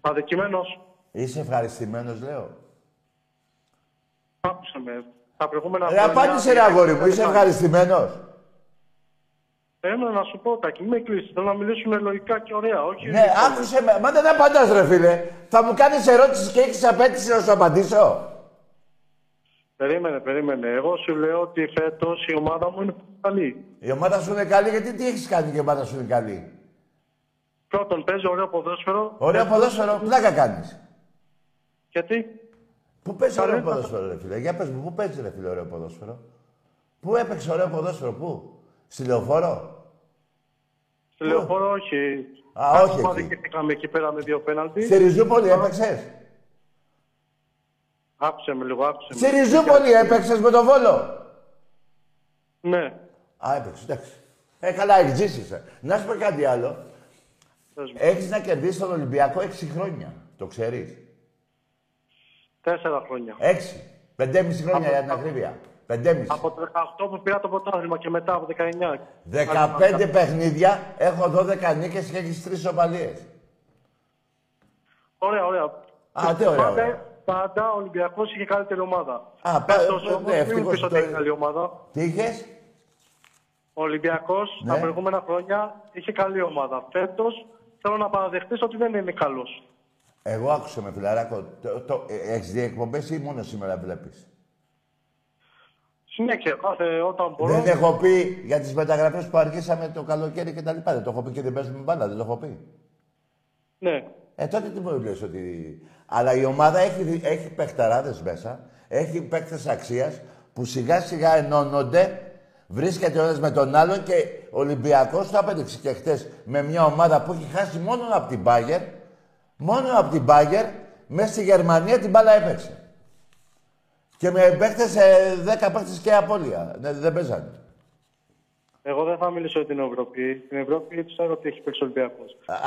[SPEAKER 14] Αδικημένος.
[SPEAKER 1] Είσαι ευχαριστημένος, λέω;
[SPEAKER 14] Άκουσα με. Τα προηγούμενα
[SPEAKER 1] Ε, απάντησε ρε αγόρι μου, είσαι ευχαριστημένος;
[SPEAKER 14] Θέλω να σου πω, Τάκη, μην κλείσεις. Θέλω να μιλήσουμε λογικά και ωραία. Όχι
[SPEAKER 1] Ναι, άκουσε με. Μα δεν απαντάς ρε φίλε. Θα μου κάνεις ερώτηση και έχεις απέτηση να σου απαντήσω.
[SPEAKER 14] Περίμενε, περίμενε. Εγώ σου λέω ότι φέτος η ομάδα μου είναι πολύ καλή.
[SPEAKER 1] Η ομάδα σου είναι καλή, γιατί τι έχεις κάνει και η ομάδα σου είναι καλή;
[SPEAKER 14] Πρώτον, παίζει ωραίο ποδόσφαιρο.
[SPEAKER 1] Ωραίο ποδόσφαιρο, πλάκα κάνεις.
[SPEAKER 14] Γιατί;
[SPEAKER 1] Πού παίζει
[SPEAKER 14] Καλή
[SPEAKER 1] ωραίο
[SPEAKER 14] θα-
[SPEAKER 1] ποδόσφαιρο, ρε φίλε. Για πες μου, πού παίζει ρε φίλε ωραίο ποδόσφαιρο; Πού έπαιξε ωραίο ποδόσφαιρο, πού; Στη λεωφόρο;
[SPEAKER 14] Στη λεωφόρο, όχι.
[SPEAKER 1] Α,
[SPEAKER 14] Κάπου
[SPEAKER 1] όχι
[SPEAKER 14] που
[SPEAKER 1] εκεί.
[SPEAKER 14] αδικηθήκαμε εκεί πέρα με δύο πέναλτι.
[SPEAKER 1] Στη Ριζούπολη έπαιξες;
[SPEAKER 14] Άκουσε με λίγο, άκουσε με.
[SPEAKER 1] Στη Ριζούπολη έπαιξες με τον Βόλο;
[SPEAKER 14] Ναι.
[SPEAKER 1] Α, έπαιξες, εντάξει. Ε, καλά, εξήσισε. Να σου πω κάτι άλλο. Έχεις να κερδίσεις τον Ολυμπιακό έξι χρόνια. Το ξέρεις;
[SPEAKER 14] Τέσσερα χρόνια.
[SPEAKER 1] Έξι. Πεντέμιση χρόνια
[SPEAKER 14] Από-
[SPEAKER 1] για την ακρίβεια. Πεντέμιση.
[SPEAKER 14] Από το 18 που πήρα το πρωτάθλημα και μετά από 19.
[SPEAKER 1] 15 παιχνίδια, έχω 12 νίκες και έχεις τρεις οπαλίες.
[SPEAKER 14] Ωραία, ωραία.
[SPEAKER 1] Α, τι ωραία,
[SPEAKER 14] Πάντα,
[SPEAKER 1] ωραία.
[SPEAKER 14] πάντα ο Ολυμπιακός είχε καλύτερη ομάδα.
[SPEAKER 1] Α, πα-
[SPEAKER 14] Φέτος
[SPEAKER 1] ναι,
[SPEAKER 14] όμως μην μου
[SPEAKER 1] ευτυχώς
[SPEAKER 14] πεις ότι
[SPEAKER 1] το-
[SPEAKER 14] έχει καλή ομάδα.
[SPEAKER 1] Τι είχες;
[SPEAKER 14] Ο Ολυμπιακός
[SPEAKER 1] Ναι.
[SPEAKER 14] τα προηγούμενα χρόνια είχε καλή ομάδα. Φέτος θέλω να παραδεχτείς ότι δεν είναι καλός.
[SPEAKER 1] Εγώ άκουσα με φιλαράκο. Το, το, ε, έχεις δει εκπομπές ή μόνο σήμερα βλέπεις;
[SPEAKER 14] Συνέχεια, κάθε όταν μπορώ.
[SPEAKER 1] Δεν έχω πει για τις μεταγραφές που αρχίσαμε το καλοκαίρι και τα λοιπά. Δεν το έχω πει και δεν παίζουμε μπάλα, δεν το έχω πει.
[SPEAKER 14] Ναι.
[SPEAKER 1] Ε, τότε τι μου λες ότι... Αλλά η ομάδα έχει, έχει παιχταράδες μέσα, έχει παίκτες αξίας που σιγά σιγά ενώνονται, βρίσκεται ο ένας με τον άλλον και ο Ολυμπιακός το απέδειξε και χτες με μια ομάδα που έχει χάσει μόνο από την Μπάγκερ, μόνο από την Μπάγκερ, μέσα στη Γερμανία την μπάλα έπαιξε. Και με παίκτες, ε, 10 παίκτες και απώλεια. Ναι, δεν παίζανε.
[SPEAKER 14] Εγώ δεν θα μιλήσω για την Ευρώπη. Την Ευρώπη ξέρω ότι έχει παίξει ο Ολυμπιακό.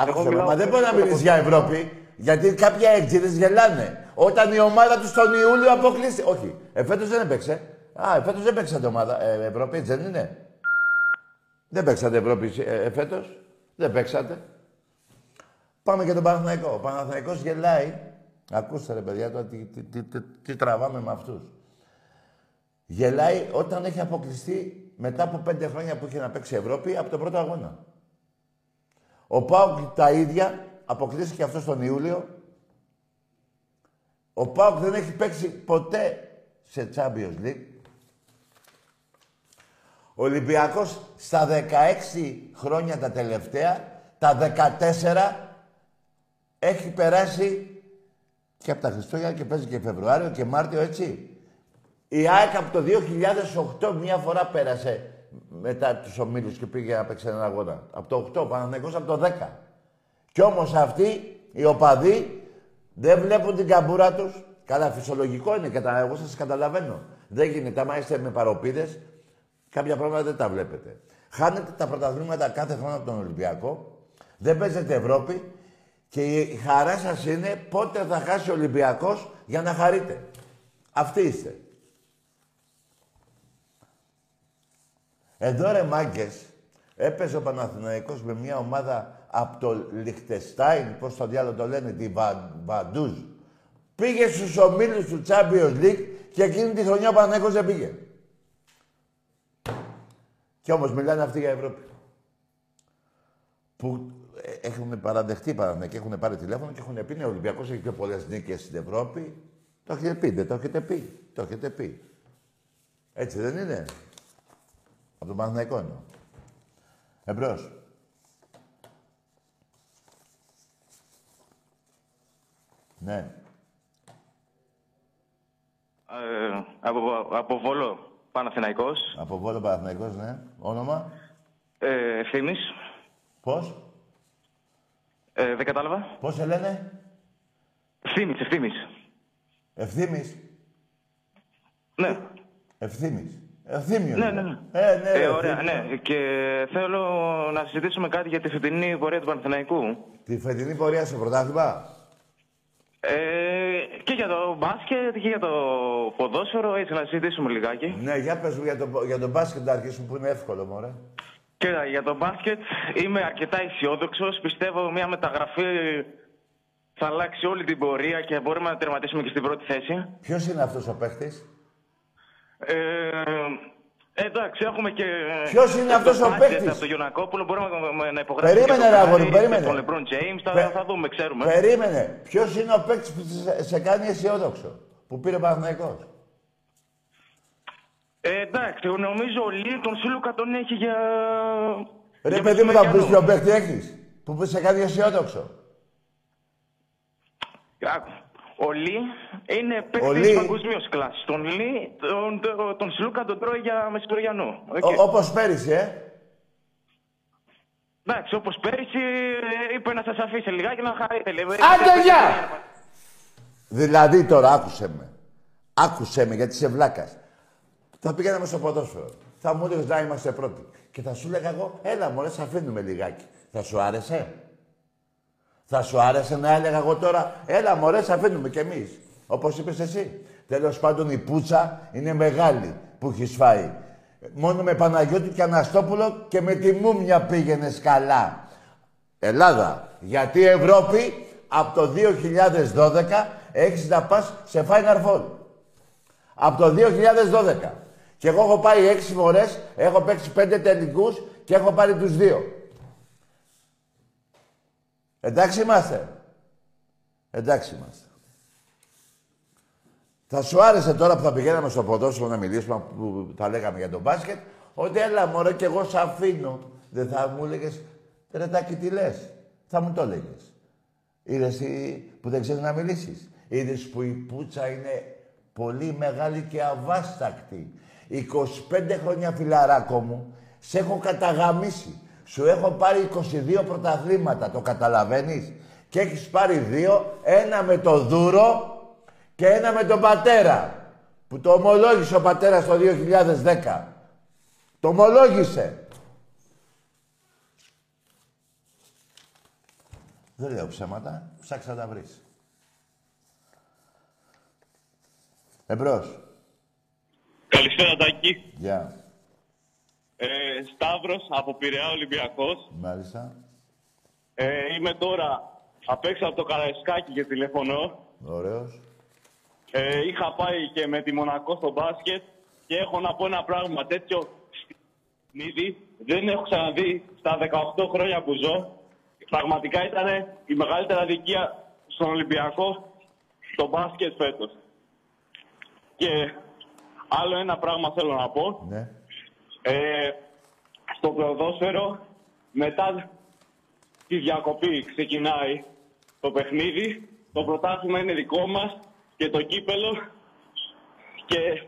[SPEAKER 1] Άκουσε με, μα δεν μπορεί να μιλήσεις για Ευρώπη, γιατί κάποιοι έξιδες γελάνε. Όταν η ομάδα τους τον Ιούλιο αποκλείσει. Όχι, εφέτος δεν έπαιξε. Α, εφέτος δεν παίξατε ομάδα. Ε, Ευρώπη, έτσι δεν είναι; Δεν παίξατε Ευρώπη ε, εφέτος; Δεν παίξατε; Πάμε για τον Παναθηναϊκό. Ο Παναθηναϊκός γελάει. Ακούστε ρε παιδιά τώρα τι, τι, τι, τι, τι τραβάμε με αυτούς. Γελάει όταν έχει αποκλειστεί μετά από πέντε χρόνια που είχε να παίξει Ευρώπη από τον πρώτο αγώνα. Ο Πάουκ τα ίδια, αποκλείστηκε αυτός τον Ιούλιο. Ο Πάουκ δεν έχει παίξει ποτέ σε Champions League. Ο Ολυμπιακός στα 16 χρόνια τα τελευταία, τα 14 έχει περάσει και από τα Χριστούγεννα και παίζει και Φεβρουάριο και Μάρτιο, έτσι. Η ΑΕΚ από το 2008 μία φορά πέρασε μετά τους ομίλους και πήγε να παίξει έναν αγώνα. Από το 8, Παναθηναϊκός από το 10. Κι όμως αυτοί, οι οπαδοί, δεν βλέπουν την καμπούρα τους. Καλά, φυσιολογικό είναι, κατα... εγώ σας καταλαβαίνω. Δεν γίνεται, άμα είστε με παροπίδες, κάποια πράγματα δεν τα βλέπετε. Χάνετε τα πρωταθλήματα κάθε χρόνο από τον Ολυμπιακό, δεν παίζετε Ευρώπη και η χαρά σας είναι πότε θα χάσει ο Ολυμπιακός για να χαρείτε. Αυτοί είστε. Εδώ ρε μάγκες, έπαιζε ο Παναθηναϊκός με μια ομάδα από το Λιχτεστάιν, πώς το διάλογο το λένε, τη Βα, Βαντούζ. Πήγε στους ομίλους του Champions League και εκείνη τη χρονιά ο Παναθηναϊκός δεν πήγε. Και όμως μιλάνε αυτοί για Ευρώπη. Που ε, έχουν παραδεχτεί Παναθηναϊκοί, έχουν πάρει τηλέφωνο και έχουν πει ναι, ο Ολυμπιακός έχει πιο πολλές νίκες στην Ευρώπη. Το έχετε πει, δεν το έχετε πει. Το έχετε πει. Έτσι δεν είναι. Από τον Παναθηναϊκό εννοώ. Εμπρός. Ναι.
[SPEAKER 15] Ε, από, από Βόλο, Παναθηναϊκός.
[SPEAKER 1] Από Βόλο Παναθηναϊκός, ναι. Όνομα;
[SPEAKER 15] Ε, Ευθύμης.
[SPEAKER 1] Πώς;
[SPEAKER 15] Ε, δεν κατάλαβα.
[SPEAKER 1] Πώς σε λένε;
[SPEAKER 15] Ευθύμης, Ευθύμης.
[SPEAKER 1] Ευθύμης;
[SPEAKER 15] Ναι.
[SPEAKER 1] Ευθύμης. Ευθύμιος.
[SPEAKER 15] Ναι,
[SPEAKER 1] είναι.
[SPEAKER 15] ναι, ναι.
[SPEAKER 1] Ε, ναι,
[SPEAKER 15] Ε,
[SPEAKER 1] ρε,
[SPEAKER 15] ωραία,
[SPEAKER 1] Ευθύμιο.
[SPEAKER 15] ναι. Και θέλω να συζητήσουμε κάτι για τη φετινή πορεία του Παναθηναϊκού.
[SPEAKER 1] Τη φετινή πορεία στο πρωτάθλημα;
[SPEAKER 15] Ε, και για το μπάσκετ και για το ποδόσφαιρο, έτσι να συζητήσουμε λιγάκι.
[SPEAKER 1] Ναι, για πες μου για το, για το μπάσκετ να αρχίσουμε που είναι εύκολο, μωρέ.
[SPEAKER 15] Κοίτα, για το μπάσκετ είμαι αρκετά αισιόδοξος. Πιστεύω μια μεταγραφή θα αλλάξει όλη την πορεία και μπορούμε να τερματίσουμε και στην πρώτη θέση.
[SPEAKER 1] Ποιος είναι αυτός ο παίχτης;
[SPEAKER 15] Ε, εντάξει, έχουμε και.
[SPEAKER 1] Ποιος είναι αυτός ο
[SPEAKER 15] budget
[SPEAKER 1] παίκτης;
[SPEAKER 15] Από τον Γιονακόπουλο μπορούμε να- να υπογράψουμε.
[SPEAKER 1] Περίμενε,
[SPEAKER 15] και
[SPEAKER 1] ρε
[SPEAKER 15] τον
[SPEAKER 1] αγόρι,
[SPEAKER 15] Κάρι,
[SPEAKER 1] περίμενε.
[SPEAKER 15] και Τον LeBron James, θα,
[SPEAKER 1] Πε-
[SPEAKER 15] θα δούμε, ξέρουμε.
[SPEAKER 1] Περίμενε. Ποιος είναι ο παίκτης που σε, σε κάνει αισιόδοξο. Που πήρε Παναθηναϊκός;
[SPEAKER 15] Ε, εντάξει, νομίζω ο Λι τον Σλούκα τον έχει για.
[SPEAKER 1] Ρε
[SPEAKER 15] για
[SPEAKER 1] παιδί μου, θα πεις
[SPEAKER 15] Μεσημεριανό.
[SPEAKER 1] ποιον παίκτη έχεις. Που σε κάνει αισιόδοξο.
[SPEAKER 15] Άκου. Ο Λι είναι
[SPEAKER 1] Ο
[SPEAKER 15] παίκτης
[SPEAKER 1] Λι.
[SPEAKER 15] παγκοσμίου κλάσης. Τον Λι, τον, τον, τον Σλούκα τον τρώει για Μεσημεριανό. Οκ.
[SPEAKER 1] Ο- Όπως πέρυσι, ε.
[SPEAKER 15] Εντάξει, όπως πέρυσι ε, είπε να σας αφήσει λιγάκι να χαρείτε. λέει.
[SPEAKER 1] Άντε, γεια! Δηλαδή τώρα, άκουσε με. Άκουσε με, γιατί είσαι βλάκας. Θα πήγαμε στο ποδόσφαιρο. Θα μου έλεγες να είμαστε πρώτοι. Και θα σου έλεγα εγώ, έλα μωρέ, σε αφήνουμε λιγάκι. Θα σου άρεσε; Θα σου άρεσε να έλεγα εγώ τώρα, έλα μωρέ, σε αφήνουμε κι εμείς. Όπως είπες εσύ. Τέλος πάντων η πουτσα είναι μεγάλη που έχεις φάει. Μόνο με Παναγιώτη και Αναστόπουλο και με τη Μούμια πήγαινες καλά. Ελλάδα. Γιατί η Ευρώπη από το 2012 έχεις να πας σε Final Four. Από το 2012. Και εγώ έχω πάει έξι φορές, έχω παίξει πέντε τελικούς και έχω πάρει τους δύο. Εντάξει είμαστε. Εντάξει είμαστε. Θα σου άρεσε τώρα που θα πηγαίναμε στο ποδόσφαιρο να μιλήσουμε, που θα λέγαμε για τον μπάσκετ, ότι έλα μωρέ και εγώ σ' αφήνω. Δεν θα μου έλεγες, ρε Τάκη τι λες; Θα μου το έλεγες. Είδες εσύ που δεν ξέρεις να μιλήσεις. Είδες που η πουτσα είναι πολύ μεγάλη και αβάστακτη. 25 χρόνια φιλαράκο μου, σε έχω καταγαμίσει. Σου έχω πάρει 22 πρωταθλήματα, το καταλαβαίνεις; Και έχεις πάρει δύο, ένα με το δούρο και ένα με τον πατέρα. Που το ομολόγησε ο πατέρας το 2010. Το ομολόγησε. Δεν λέω ψέματα. Ψάξα να τα βρεις. Εμπρός.
[SPEAKER 15] Καλησπέρα Τάκη.
[SPEAKER 1] Γεια.
[SPEAKER 15] Ε, Σταύρος από Πειραιά Ολυμπιακός.
[SPEAKER 1] Μάλιστα.
[SPEAKER 15] Ε, είμαι τώρα απ' έξω από το Καραϊσκάκι και τηλεφωνώ.
[SPEAKER 1] Ωραίος.
[SPEAKER 15] Ε, είχα πάει και με τη Μονακό στο μπάσκετ και έχω να πω ένα πράγμα τέτοιο παιχνίδι δεν έχω ξαναδεί στα 18 χρόνια που ζω. Πραγματικά ήταν η μεγαλύτερη αδικία στον Ολυμπιακό στο μπάσκετ φέτος. Και άλλο ένα πράγμα θέλω να πω.
[SPEAKER 1] Ναι.
[SPEAKER 15] Ε, στο ποδόσφαιρο, μετά τη διακοπή ξεκινάει το παιχνίδι. Το πρωτάθλημα είναι δικό μας και το κύπελο. Και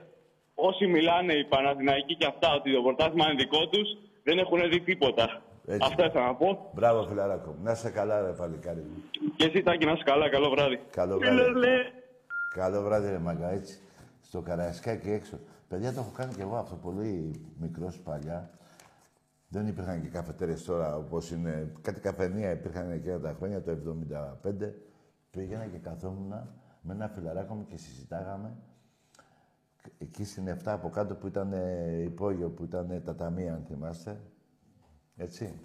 [SPEAKER 15] όσοι μιλάνε οι Παναθηναϊκοί και αυτά ότι το πρωτάθλημα είναι δικό τους, δεν έχουν δει τίποτα.
[SPEAKER 1] Έτσι.
[SPEAKER 15] Αυτά ήθελα να πω.
[SPEAKER 1] Μπράβο, φιλαράκο μου. Να είσαι καλά, ρε παλικάρι μου.
[SPEAKER 15] Και εσύ Τάκη να είσαι καλά. Καλό βράδυ.
[SPEAKER 1] Καλό
[SPEAKER 15] Τι
[SPEAKER 1] βράδυ.
[SPEAKER 15] λες, λέ.
[SPEAKER 1] Καλό βράδυ, ρε μαγκα, έτσι. Στο Καραϊσκάκι έξω. Παιδιά, το έχω κάνει και εγώ αυτό πολύ μικρός παλιά. Δεν υπήρχαν και καφετέρειες τώρα όπως είναι. Κάτι καφενεία υπήρχαν εκείνα τα χρόνια, το 75. Πήγαινα και καθόμουν με ένα φιλαράκο μου και συζητάγαμε. Εκεί στην 7 από κάτω που ήταν ε, υπόγειο, που ήταν ε, τα ταμεία, αν θυμάστε. Έτσι.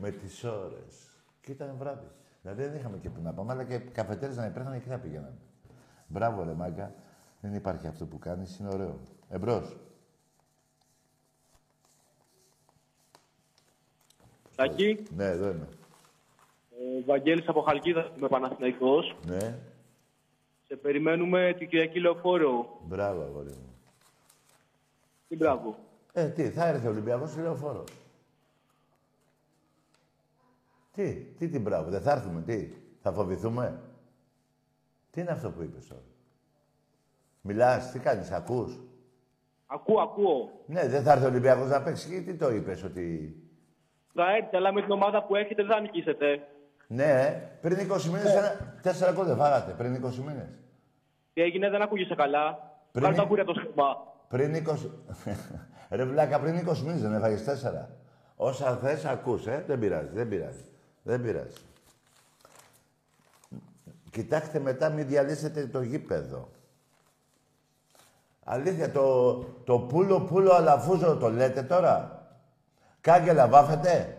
[SPEAKER 1] Με τις ώρες. Και ήταν βράδυ. Δηλαδή δεν είχαμε και που να πάμε, αλλά και καφετέρες να υπήρχαν εκεί θα πηγαίναμε. Μπράβο, ρε μάγκα. Δεν υπάρχει αυτό που κάνεις, είναι ωραίο. Εμπρός.
[SPEAKER 16] Τάκη,
[SPEAKER 1] Ναι, εδώ είμαι.
[SPEAKER 16] ε, Βαγγέλης από Χαλκίδα, είμαι Παναθηναϊκός.
[SPEAKER 1] Ναι.
[SPEAKER 16] Σε περιμένουμε την Κυριακή Λεωφόρο.
[SPEAKER 1] Μπράβο, αγόρι μου.
[SPEAKER 16] Τι μπράβο.
[SPEAKER 1] Ε, τι, θα έρθει ο Ολυμπιακός λεωφόρο. Τι, τι την μπράβο, δεν θα έρθουμε, τι, θα φοβηθούμε. Τι είναι αυτό που είπες τώρα; Μιλάς, τι κάνεις, ακούς;
[SPEAKER 16] Ακούω, ακούω.
[SPEAKER 1] Ναι, δεν θα έρθει ο Ολυμπιακός να παίξει και τι το είπες ότι...
[SPEAKER 16] Θα έρθει, αλλά με την ομάδα που έχετε δεν θα νικήσετε.
[SPEAKER 1] Ναι, πριν 20 μήνες, ένα... τέσσερα γκολ δεν φάγατε, πριν 20 μήνες.
[SPEAKER 16] Τι έγινε, δεν ακούγεσαι καλά.
[SPEAKER 1] Πριν-
[SPEAKER 16] Κάνε τα κούρια το στόμα.
[SPEAKER 1] Πριν 20... *laughs* Ρε βλάκα, πριν 20 μήνες δεν έφαγες τέσσερα. Όσα θες ακούς, ε. Δεν πειράζει, δεν πειράζει. Δεν πειράζει. Κοιτάξτε μετά, μην διαλύσετε το γήπεδο. Αλήθεια, το, το πουλο πουλο αλαφούζο το λέτε τώρα; Κάγκελα βάφετε;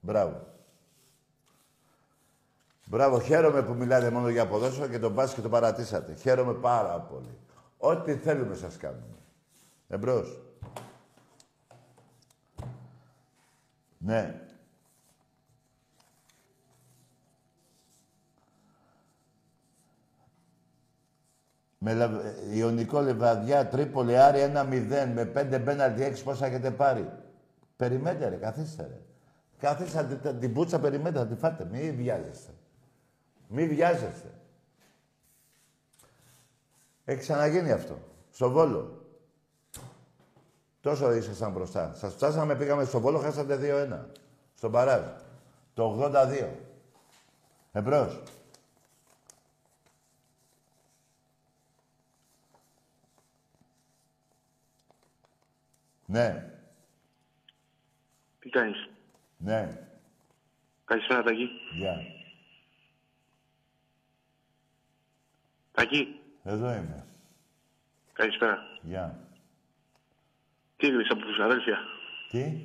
[SPEAKER 1] Μπράβο. Μπράβο, χαίρομαι που μιλάτε μόνο για ποδόσφαιρο και τον μπάσκετ το παρατήσατε. Χαίρομαι πάρα πολύ. Ό,τι θέλουμε σας κάνουμε. Εμπρός. Ναι. Με Λαβ- ε, Ιωνικό Λεβαδιά, Τρίπολη, Άρη 1-0 με 5 πέναλτι 6 πόσα έχετε πάρει. Περιμένετε ρε, καθίστε ρε. Καθίστε να την- την πουτσα περιμένετε, θα τη φάτε. Μη βιάζεστε. Μη βιάζεστε. Έχει ξαναγίνει αυτό. Στο Βόλο. Τόσο ήσασταν μπροστά. Σας φτάσαμε, πήγαμε στο Βόλο, χάσατε 2-1. Στον Παράζ. Το 82. Εμπρός. Ναι,
[SPEAKER 17] Τι κάνεις;
[SPEAKER 1] ναι.
[SPEAKER 17] Καλησπέρα Τάκη.
[SPEAKER 1] Γεια.
[SPEAKER 17] Τάκη,
[SPEAKER 1] Εδώ είμαι.
[SPEAKER 17] καλησπέρα.
[SPEAKER 1] Γεια.
[SPEAKER 17] Τίγρης από Φιλαδέλφια;
[SPEAKER 1] Τι;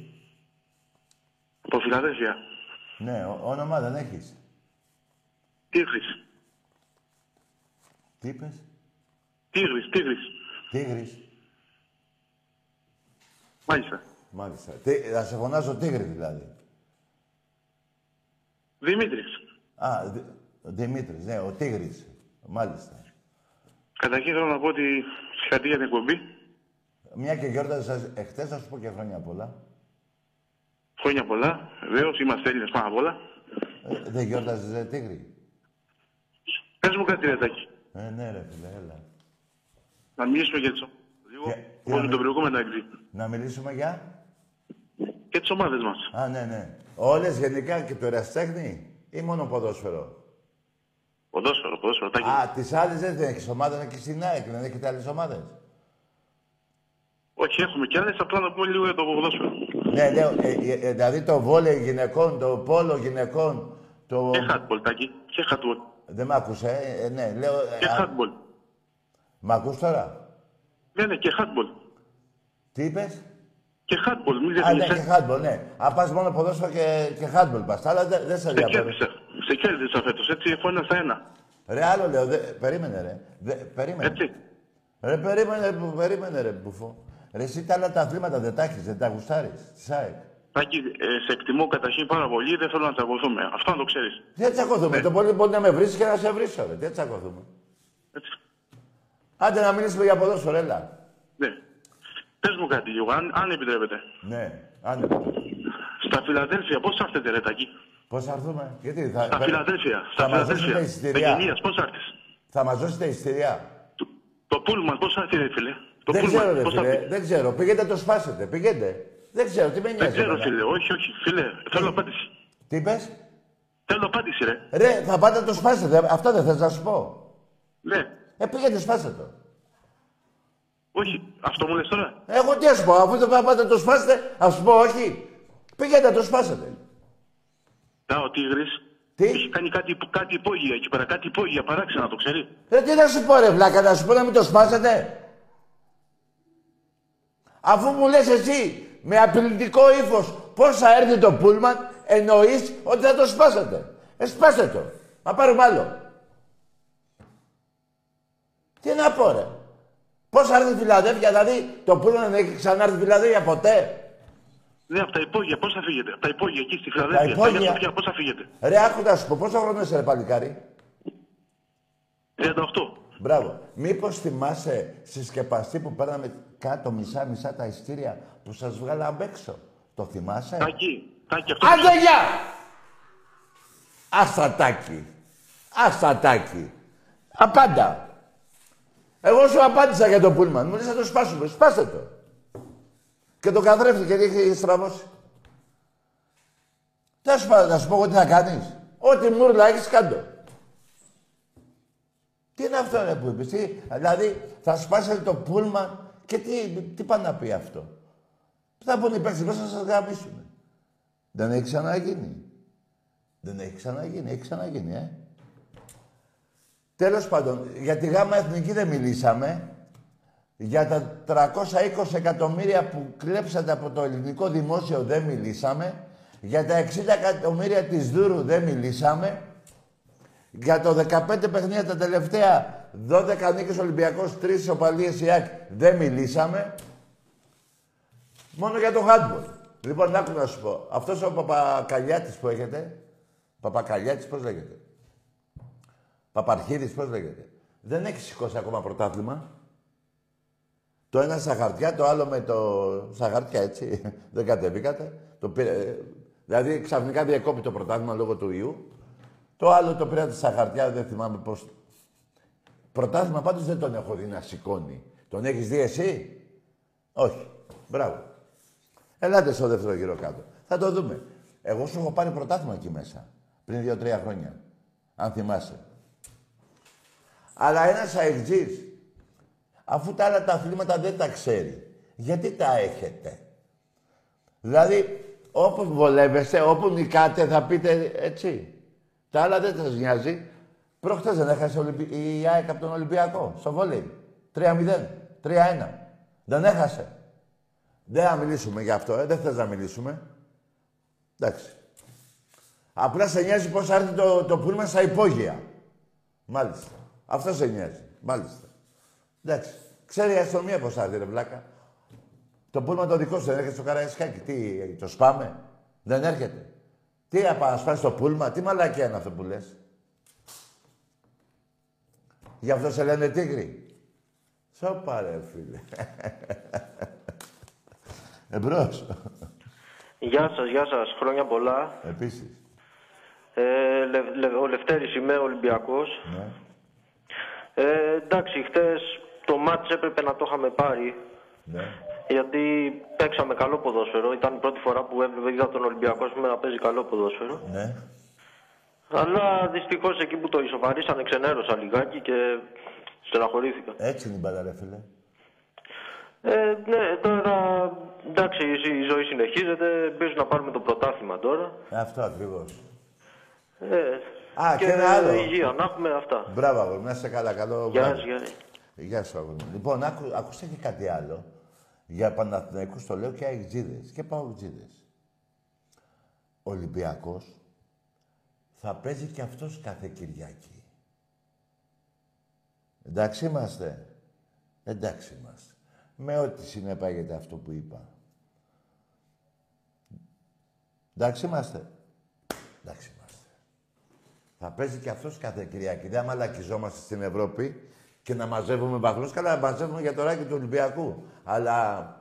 [SPEAKER 17] Από Φιλαδέλφια.
[SPEAKER 1] Ναι, ο- όνομα δεν έχεις.
[SPEAKER 17] Τίγρης.
[SPEAKER 1] Τι είπες;
[SPEAKER 17] Τίγρης, Τίγρης.
[SPEAKER 1] Τίγρης.
[SPEAKER 17] Μάλιστα.
[SPEAKER 1] Μάλιστα. Τι, θα σε φωνάζω τίγρη δηλαδή.
[SPEAKER 17] Δημήτρης.
[SPEAKER 1] Α, Δη- ο Δημήτρης, ναι, ο Τίγρης. Μάλιστα.
[SPEAKER 17] Καταρχήν θέλω να πω ότι συγχαρητήρια για την εκπομπή.
[SPEAKER 1] Μια και γιόρταζα εχθές, θα σου πω και χρόνια πολλά.
[SPEAKER 17] Χρόνια πολλά. Βεβαίως είμαστε Έλληνες πάνω απ' όλα.
[SPEAKER 1] Ε, δεν γιόρταζες, ρε Τίγρη;
[SPEAKER 17] Πες μου κάτι, Ρετάκι.
[SPEAKER 1] Ε, ναι, ρε φίλε, έλα.
[SPEAKER 17] Να μιλήσουμε για τις ομάδε. Λίγο. Εγώ με τον προηγούμενο εκδί.
[SPEAKER 1] Να μιλήσουμε για...
[SPEAKER 17] Και τις ομάδες μας.
[SPEAKER 1] Α, ναι, ναι. Όλες γενικά και το εραστέχνη ή μόνο ποδόσφαιρο;
[SPEAKER 17] Ποδόσφαιρο, ποδόσφαιρο. Τάκι.
[SPEAKER 1] Α, τις άλλες δεν έχεις ομάδα και στην ΑΕΚ, δεν έχετε άλλες ομάδες;
[SPEAKER 17] Όχι, έχουμε κι άλλες. Απλά να πούμε λίγο για το ποδόσφαιρο.
[SPEAKER 1] Ναι, λέω, ε, ε, ε, δηλαδή το βόλεϊ γυναικών, το πόλο γυναικών, το...
[SPEAKER 17] Και handball, Τάκι. Και handball.
[SPEAKER 1] Δεν μ' άκουσε, ε, ε, ναι, λέω... ε,
[SPEAKER 17] Και
[SPEAKER 1] α,
[SPEAKER 17] handball.
[SPEAKER 1] Μ' ακούς τώρα;
[SPEAKER 17] Ναι, ναι, και handball.
[SPEAKER 1] Τι είπες;
[SPEAKER 17] Και handball, μην
[SPEAKER 1] Α, ναι,
[SPEAKER 17] ξεχνείς.
[SPEAKER 1] και handball, ναι. Α, πας μόνο ποδόσφαιρο και, και handball πας. Τα άλλα δεν δεν σε
[SPEAKER 17] Σε
[SPEAKER 1] διαφέρει.
[SPEAKER 17] κέρδισα. Σε κέρδισα φέτος. Έτσι, έχω ένα στα ένα.
[SPEAKER 1] Ρε, άλλο λέω, δε, περίμενε ρε. Δε, περίμενε.
[SPEAKER 17] Έτσι.
[SPEAKER 1] Ρε, περίμενε, που- περίμενε ρε, μπουφό. Ρε, εσύ τα άλλα τα αθλήματα δεν τα έχεις, δεν τα γουστάρεις. Της ΑΕΚ.
[SPEAKER 17] Τάκι, ε, σε εκτιμώ καταρχήν πάρα πολύ. Δεν θέλω να τσακωθούμε. Αυτό να το ξέρεις.
[SPEAKER 1] Δεν τσακωθούμε. Το πολύ μπορεί να με βρεις και να σε βρίσω, ρε. Δεν τσακωθούμε. Άντε να μιλήσουμε για ποδόσφαιρο, έλα.
[SPEAKER 17] Ναι. Πες μου κάτι λίγο, αν, αν επιτρέπετε.
[SPEAKER 1] Ναι, άντε.
[SPEAKER 17] Στα Φιλαδέλφια, πώς θα έρθετε, ρε Τακί.
[SPEAKER 1] Πώς θα έρθουμε, γιατί θα...
[SPEAKER 17] Στα Φιλαδέλφια. Στα
[SPEAKER 1] Θα μας δώσετε
[SPEAKER 17] Φιλαδέλφια.
[SPEAKER 1] εισιτήρια.
[SPEAKER 17] Εγγενείας, πώς θα έρθεις;
[SPEAKER 1] Θα μας δώσετε εισιτήρια.
[SPEAKER 17] Το πούλμαν, πώς θα έρθει, ρε φίλε; Το
[SPEAKER 1] δεν
[SPEAKER 17] πούλμαν,
[SPEAKER 1] ξέρω, ρε
[SPEAKER 17] πώς θα
[SPEAKER 1] φίλε,
[SPEAKER 17] έρθει;
[SPEAKER 1] δεν ξέρω. Πήγαινε το σπάσετε, πήγαινε. Δεν ξέρω, τι με νοιάζει.
[SPEAKER 17] Δεν ξέρω,
[SPEAKER 1] εμένα.
[SPEAKER 17] φίλε. Όχι, όχι. Φίλε, θέλω απάντηση.
[SPEAKER 1] Τι είπες;
[SPEAKER 17] Θέλω απάντηση, ρε.
[SPEAKER 1] Ρε, θα πάτε να το σπάσετε. Αυτό δεν θες να σου πω.
[SPEAKER 17] Ναι.
[SPEAKER 1] Ε, πήγαινε, σπάστε το.
[SPEAKER 17] Όχι, αυτό μου λες τώρα.
[SPEAKER 1] Εγώ τι να σου πω, αφού δεν πάτε να το σπάσετε, ας σου πω όχι. Πήγαινε να το σπάσετε.
[SPEAKER 17] Να, ο Τίγρης
[SPEAKER 1] Τι;
[SPEAKER 17] έχει κάνει κάτι, κάτι υπόγεια εκεί πέρα. Κάτι υπόγεια παράξενα, το ξέρει.
[SPEAKER 1] Ρε, τι να σου πω, ρε, βλάκα, να σου πω να μην το σπάσετε. Αφού μου λες εσύ με απειλητικό ύφος πώ θα έρθει το πούλμαν, εννοείς ότι θα το σπάσετε. Ε, σπάστε το. Να πάρουμε άλλο. Τι να πω, ρε. Πώς θα έρθει η Φιλαδέλφια, δηλαδή το πούλμαν δεν έχει ξανάρθει η Φιλαδέλφια ποτέ;
[SPEAKER 17] Ναι, από τα υπόγεια, πώς θα φύγετε. Από τα υπόγεια εκεί στη Φιλαδέλφια.
[SPEAKER 1] υπόγεια.
[SPEAKER 17] πώς θα φύγετε;
[SPEAKER 1] Ρε, άκου να σου πω, πόσο χρόνο είσαι, ρε, παλικάρι;
[SPEAKER 17] 38.
[SPEAKER 1] Μπράβο. Μήπως θυμάσαι συσκεπαστή που παίρναμε κάτω μισά-μισά τα ειστήρια που σας βγάλαμε απ' έξω; Το θυμάσαι;
[SPEAKER 17] Τάκι, τάκι, αυτό.
[SPEAKER 1] Άντε, γεια! Αστατάκι. Αστατάκι. Απάντα. Εγώ σου απάντησα για το πούλμαν. Μου λες να το σπάσουμε. Σπάστε το. Και το καθρέφτη γιατί έχει στραβώσει. Τι να σου, πω- να σου πω εγώ τι θα κάνεις. Ό,τι μούρλα έχεις κάτω. Τι είναι αυτό ρε που είπες. Τι, δηλαδή θα σπάσετε το πούλμαν και τι, τι πάει να πει αυτό; Θα πούνε οι παίκτες μέσα να σας γαμίσουν. Δεν έχει ξαναγίνει. Δεν έχει ξαναγίνει. Έχει ξαναγίνει, ε. Τέλος πάντων, για τη γάμα εθνική δεν μιλήσαμε. Για τα 320 εκατομμύρια που κλέψατε από το ελληνικό δημόσιο δεν μιλήσαμε. Για τα 60 εκατομμύρια της Δούρου δεν μιλήσαμε. Για το 15 παιχνίδια τα τελευταία 12 νίκες Ολυμπιακός, 3 ισοπαλίες ΙΑΚ δεν μιλήσαμε. Μόνο για το handball. Λοιπόν, άκου να σου πω. Αυτός ο Παπακαλιάτης που έχετε, Παπακαλιάτης πώς λέγεται; Παπαρχίδης πώς λέγεται. Δεν έχει σηκώσει ακόμα πρωτάθλημα. Το ένα στα χαρτιά, το άλλο με το... Στα χαρτιά, έτσι. *laughs* Δεν κατεβήκατε. Το πήρε... ε, Δηλαδή, ξαφνικά διακόπη το πρωτάθλημα λόγω του ιού. Το άλλο το πήρατε στα χαρτιά, δεν θυμάμαι πώς... Πρωτάθλημα πάντως δεν τον έχω δει να σηκώνει. Τον έχεις δει εσύ; Όχι. Μπράβο. Ελάτε στο δεύτερο γύρο κάτω. Θα το δούμε. Εγώ σου έχω πάρει πρωτάθλημα εκεί μέσα. Πριν δύο-τρία χρόνια. Αν θυμάσαι. Αλλά ένας αεξής, αφού τα άλλα τα αθλήματα δεν τα ξέρει, γιατί τα έχετε; Δηλαδή, όπου βολεύεστε, όπου νικάτε, θα πείτε έτσι. Τα άλλα δεν σας νοιάζει. Προχτές δεν έχασε Ολυμπι... η ΑΕΚ από τον Ολυμπιακό, στο βόλεϊ. 3-0, 3-1. Δεν έχασε. Δεν θα μιλήσουμε γι' αυτό, ε. δεν θες να μιλήσουμε. Εντάξει. Απλά σε νοιάζει πώς θα έρθει το, το πούλμα στα υπόγεια. Μάλιστα. Αυτός σε νοιάζει. Μάλιστα. Εντάξει. Ξέρει η αστυνομία πώς θα έρθει, ρε βλάκα. Το πούλμα το δικό σου δεν έρχεται στο Καραϊσκάκι. Τι, το σπάμε; Δεν έρχεται. Τι να σπάσει το πούλμα, τι μαλακία είναι αυτό που λες; Γι' αυτό σε λένε τίγρη. Σώπα ρε φίλε. *laughs* Εμπρός.
[SPEAKER 18] Γεια σας, γεια σας. Χρόνια πολλά.
[SPEAKER 1] Επίσης.
[SPEAKER 18] Ε, Λε, Λε- ο Λευτέρης είμαι, Ολυμπιακός.
[SPEAKER 1] Ναι.
[SPEAKER 18] Ε, εντάξει, χτες το μάτς έπρεπε να το είχαμε πάρει.
[SPEAKER 1] Ναι.
[SPEAKER 18] Γιατί παίξαμε καλό ποδόσφαιρο. Ήταν η πρώτη φορά που έβλεπε, είδα τον Ολυμπιακό ας πούμε, να παίζει καλό ποδόσφαιρο.
[SPEAKER 1] Ναι.
[SPEAKER 18] Αλλά δυστυχώς εκεί που το ισοφαρίσανε ξενέρωσα λιγάκι και στεναχωρήθηκα.
[SPEAKER 1] Έτσι είναι η μπάλα, ρε φίλε.
[SPEAKER 18] Ε, ναι, τώρα εντάξει, η η ζωή συνεχίζεται. Πες να πάρουμε το πρωτάθλημα τώρα.
[SPEAKER 1] Αυτό ακριβώς.
[SPEAKER 18] Ε,
[SPEAKER 1] Α, και ένα άλλο.
[SPEAKER 18] υγεία, να έχουμε αυτά.
[SPEAKER 1] Μπράβο, αγόρι μου. Να είσαι καλά. Καλό
[SPEAKER 18] Γεια
[SPEAKER 1] βράδυ.
[SPEAKER 18] σας, γεια σας.
[SPEAKER 1] Γεια σου, αγόρι μου. Λοιπόν, άκου, ακούστε και κάτι άλλο. Για Παναθηναϊκούς το λέω και αεξίδες και παουτζίδες. Ο Ολυμπιακός θα παίζει και αυτός κάθε Κυριακή. Εντάξει είμαστε; Εντάξει είμαστε. Με ό,τι συνεπάγεται αυτό που είπα. Εντάξει είμαστε; Εντάξει είμαστε. Θα παίζει και αυτός κάθε Κυριακή. Δεν μαλακιζόμαστε στην Ευρώπη και να μαζεύουμε βαθμούς. Καλά, να μαζεύουμε για το ράκι του Ολυμπιακού. Αλλά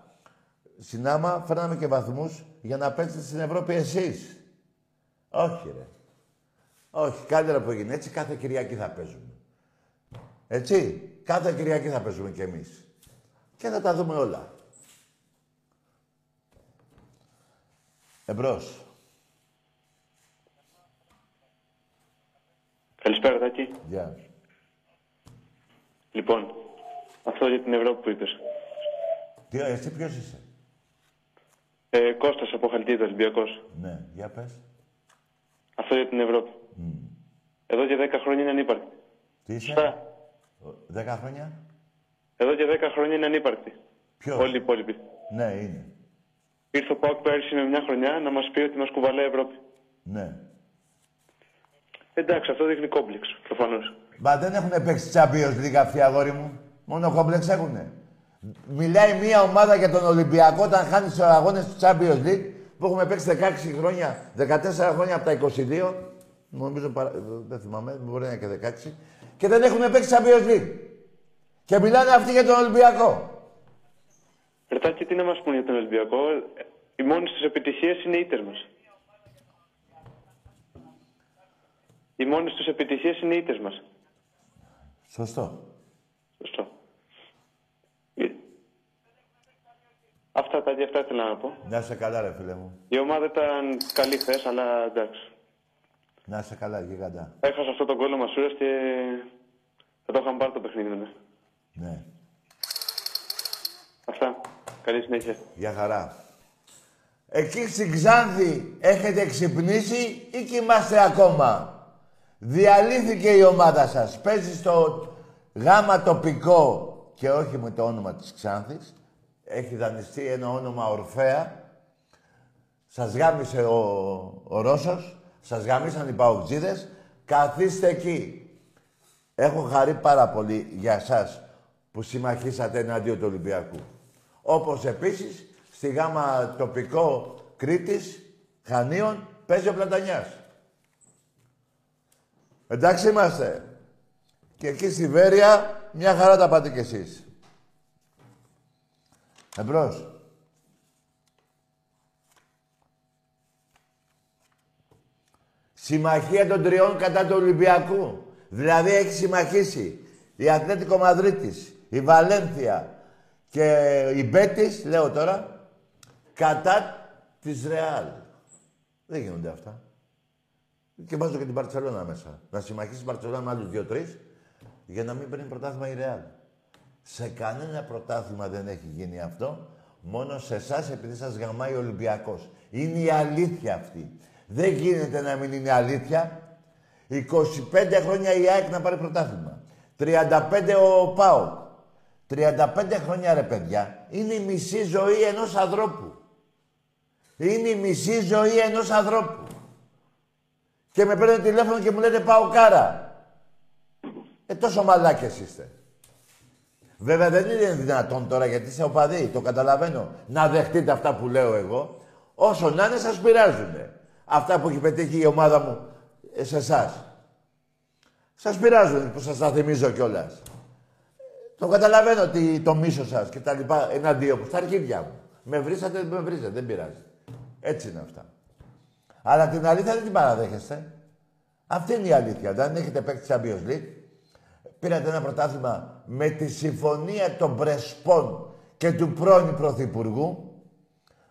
[SPEAKER 1] συνάμα φέρναμε και βαθμούς για να παίζετε στην Ευρώπη εσείς. Όχι, ρε. Όχι, καλύτερα που έγινε. Έτσι κάθε Κυριακή θα παίζουμε. Έτσι. Κάθε Κυριακή θα παίζουμε κι εμείς. Και θα τα δούμε όλα. Εμπρός.
[SPEAKER 19] Καλησπέρα, Τάκη.
[SPEAKER 1] Γεια.
[SPEAKER 19] Λοιπόν, αυτό για την Ευρώπη που είπες.
[SPEAKER 1] Τι, εσύ ποιος είσαι;
[SPEAKER 19] Ε, Κώστας από Χαλκίδα, Ολυμπιακός.
[SPEAKER 1] Ναι, για πες.
[SPEAKER 19] Αυτό για την Ευρώπη. Εδώ και 10 χρόνια είναι ανύπαρκτη.
[SPEAKER 1] Τι είσαι;
[SPEAKER 19] Σωστά.
[SPEAKER 1] Δέκα χρόνια;
[SPEAKER 19] Εδώ και 10 χρόνια είναι ανύπαρκτη.
[SPEAKER 1] Ποιος;
[SPEAKER 19] Όλοι οι υπόλοιποι.
[SPEAKER 1] Ναι, είναι.
[SPEAKER 19] Ήρθε ο Πάουκ πέρυσι με μια χρονιά να μας πει ότι μας κουβαλάει η Ευρώπη.
[SPEAKER 1] Ναι.
[SPEAKER 19] Εντάξει, αυτό δείχνει κόμπλεξ, προφανώς.
[SPEAKER 1] Μα δεν έχουν παίξει Champions League αυτοί, αγόρι μου. Μόνο κόμπλεξ έχουνε. Μιλάει μια ομάδα για τον Ολυμπιακό όταν χάνει του αγώνες του Champions League που έχουμε παίξει 16 χρόνια, 14 χρόνια από τα 22. Νομίζω παρα... δεν θυμάμαι, μπορεί να είναι και 16. Και δεν έχουν παίξει Champions League. Και μιλάνε αυτοί για τον Ολυμπιακό.
[SPEAKER 19] Ρετάκι, τι να μας πούνε για τον Ολυμπιακό; Οι μόνες τους επιτυχίες είναι οι ήττες μας. Οι μόνες τους επιτυχίες είναι οι ήττες μας.
[SPEAKER 1] Σωστό.
[SPEAKER 19] Σωστό. Ε, Αυτά τα αυτά ήθελα να πω.
[SPEAKER 1] Να είσαι καλά, ρε φίλε μου.
[SPEAKER 19] Η ομάδα ήταν καλή χθες, αλλά εντάξει.
[SPEAKER 1] Να είσαι καλά, γίγαντα.
[SPEAKER 19] Έχασα αυτό το κόλλο Μασούρας και θα το είχαμε πάρει το παιχνίδι μετά.
[SPEAKER 1] Ναι.
[SPEAKER 19] Αυτά. Καλή συνέχεια.
[SPEAKER 1] Για χαρά. Εκεί στην Ξάνθη έχετε ξυπνήσει ή κοιμάστε ακόμα; Διαλύθηκε η ομάδα σας. Παίζει στο γάμα τοπικό και όχι με το όνομα της Ξάνθης. Έχει δανειστεί ένα όνομα Ορφέα. Σας γάμισε ο, ο Ρώσος. Σας γάμισαν οι Παοκτζίδες. Καθίστε εκεί. Έχω χαρεί πάρα πολύ για σας που συμμαχίσατε εναντίον του Ολυμπιακού. Όπως επίσης στη γάμα τοπικό Κρήτης, Χανίων, παίζει ο Πλατανιάς. Εντάξει είμαστε. Και εκεί στη Βέρεια μια χαρά τα πάτε κι εσείς. Εμπρός. Συμμαχία των τριών κατά του Ολυμπιακού. Δηλαδή έχει συμμαχήσει η Αθλέτικο Μαδρίτης, η Βαλένθια και η Μπέτης, λέω τώρα, κατά της Ρεάλ. Δεν γίνονται αυτά. Και βάζω και την Παρτσελώνα μέσα. Να συμμαχίσει η Παρτσελώνα με άλλους δύο-τρεις για να μην παίρνει πρωτάθλημα η Ρεάλ. Σε κανένα πρωτάθλημα δεν έχει γίνει αυτό. Μόνο σε εσάς επειδή σας γαμάει ο Ολυμπιακός. Είναι η αλήθεια αυτή. Δεν γίνεται να μην είναι αλήθεια. 25 χρόνια η ΑΕΚ να πάρει πρωτάθλημα. 35 ο ΠΑΟ. 35 χρόνια ρε παιδιά. Είναι η μισή ζωή ενός ανθρώπου. Είναι η μισή ζωή ενός ανθρώπου. Και με παίρνετε τηλέφωνο και μου λέτε πάω κάρα. Ε, τόσο μαλάκες είστε. Βέβαια δεν είναι δυνατόν τώρα γιατί είσαι οπαδί, το καταλαβαίνω. Να δεχτείτε αυτά που λέω εγώ. Όσο να είναι σας πειράζουνε. Αυτά που έχει πετύχει η ομάδα μου ε, σε εσάς. Σας πειράζουν που σας τα θυμίζω κιόλας. Το καταλαβαίνω ότι το μίσο σας και τα λοιπά εναντίον μου. Στα αρχίδια μου. Με βρίσατε, δεν με βρίζετε, δεν πειράζει. Έτσι είναι αυτά. Αλλά την αλήθεια δεν την παραδέχεστε. Αυτή είναι η αλήθεια. Δεν έχετε παίξει Champions League. Πήρατε ένα πρωτάθλημα με τη συμφωνία των Πρεσπών και του πρώην Πρωθυπουργού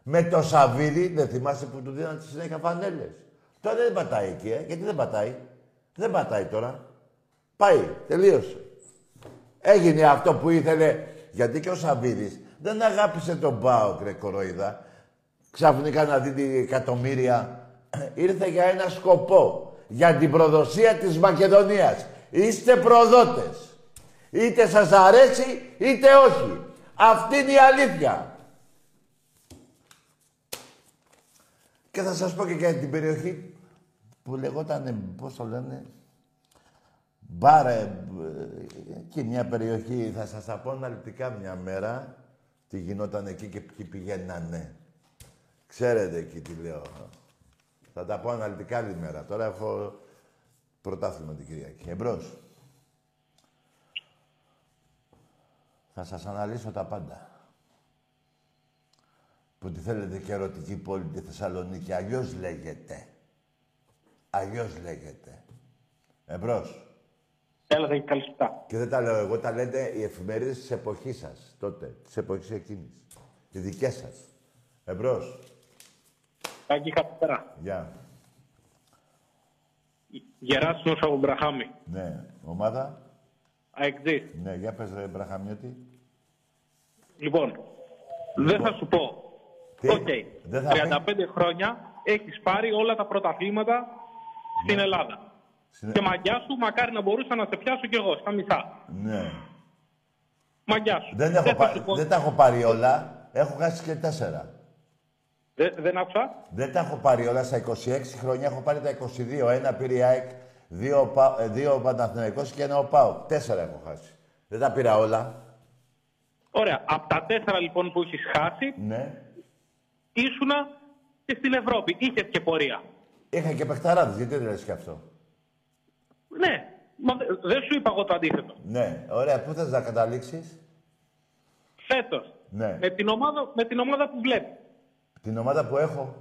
[SPEAKER 1] με το Σαββίδι, δεν θυμάστε που του δίνανε τη συνέχεια φανέλες. Τώρα δεν πατάει εκεί, ε. γιατί δεν πατάει. Δεν πατάει τώρα. Πάει, τελείωσε. Έγινε αυτό που ήθελε, γιατί και ο Σαββίδης δεν αγάπησε τον Μπάο, ρε κοροϊδά. Ξαφνικά να δει την εκατομμύρια. Ήρθε για ένα σκοπό. Για την προδοσία της Μακεδονίας. Είστε προδότες. Είτε σας αρέσει, είτε όχι. Αυτή είναι η αλήθεια. Και θα σας πω και για την περιοχή που λεγόταν, πώς το λένε, Μπάρε, και μια περιοχή, θα σας τα πω αναλυτικά μια μέρα, τι γινόταν εκεί και ποιοι πηγαίνανε. Ξέρετε εκεί τι λέω. Θα τα πω αναλυτικά άλλη μέρα. Τώρα έχω πρωτάθλημα την Κυριακή. Εμπρός. Θα σας αναλύσω τα πάντα. Που τη θέλετε και ερωτική πόλη τη Θεσσαλονίκη. Αλλιώς λέγεται. Αλλιώς λέγεται. Εμπρός.
[SPEAKER 20] Έλα, θα καλησπέρα.
[SPEAKER 1] Και δεν τα λέω εγώ, τα λέτε οι εφημερίδες της εποχής σας, τότε. Της εποχής εκείνης. Οι δικές σας. Εμπρός.
[SPEAKER 20] Τάκη, καλησπέρα.
[SPEAKER 1] Γεια.
[SPEAKER 20] Γεράσιμος από Μπραχάμι.
[SPEAKER 1] Ναι. Ομάδα.
[SPEAKER 20] Αεκτζής.
[SPEAKER 1] Ναι, για πες ρε Μπραχαμιώτη.
[SPEAKER 20] Λοιπόν, δεν θα σου πω.
[SPEAKER 1] Τι;
[SPEAKER 20] Οκ.
[SPEAKER 1] Δεν θα
[SPEAKER 20] 35 χρόνια έχεις πάρει όλα τα πρωταθλήματα στην Ελλάδα.
[SPEAKER 1] Συνε-
[SPEAKER 20] Και μαγκιά σου, μακάρι να μπορούσα να σε πιάσω κι εγώ, στα μισά.
[SPEAKER 1] Ναι.
[SPEAKER 20] Μαγκιά σου.
[SPEAKER 1] Δεν, έχω
[SPEAKER 20] θα
[SPEAKER 1] πα-
[SPEAKER 20] σου πω-
[SPEAKER 1] δεν τα έχω πάρει όλα. Έχω χάσει και τέσσερα.
[SPEAKER 20] Δεν, δεν άκουσα.
[SPEAKER 1] Δεν τα έχω πάρει όλα. Στα 26 χρόνια έχω πάρει τα 22. Ένα πήρε η ΑΕΚ, δύο, ο Πα- ε, δύο ο Παναθηναϊκός και ένα ο ΠΑΟ. Τέσσερα έχω χάσει. Δεν τα πήρα όλα.
[SPEAKER 20] Ωραία. Από τα τέσσερα λοιπόν που έχεις χάσει,
[SPEAKER 1] Ναι.
[SPEAKER 20] ήσουνα και στην Ευρώπη. Είχες και πορεία.
[SPEAKER 1] Είχα και παιχταράδες. Γιατί δεν λες και αυτό;
[SPEAKER 20] Ναι. Μα δε- δεν σου είπα εγώ το αντίθετο.
[SPEAKER 1] Ναι. Ωραία. Πού θες να καταλήξεις;
[SPEAKER 20] Φέτος.
[SPEAKER 1] Ναι.
[SPEAKER 20] Με την ομάδα, με την ομάδα που βλέπεις.
[SPEAKER 1] Την ομάδα που έχω.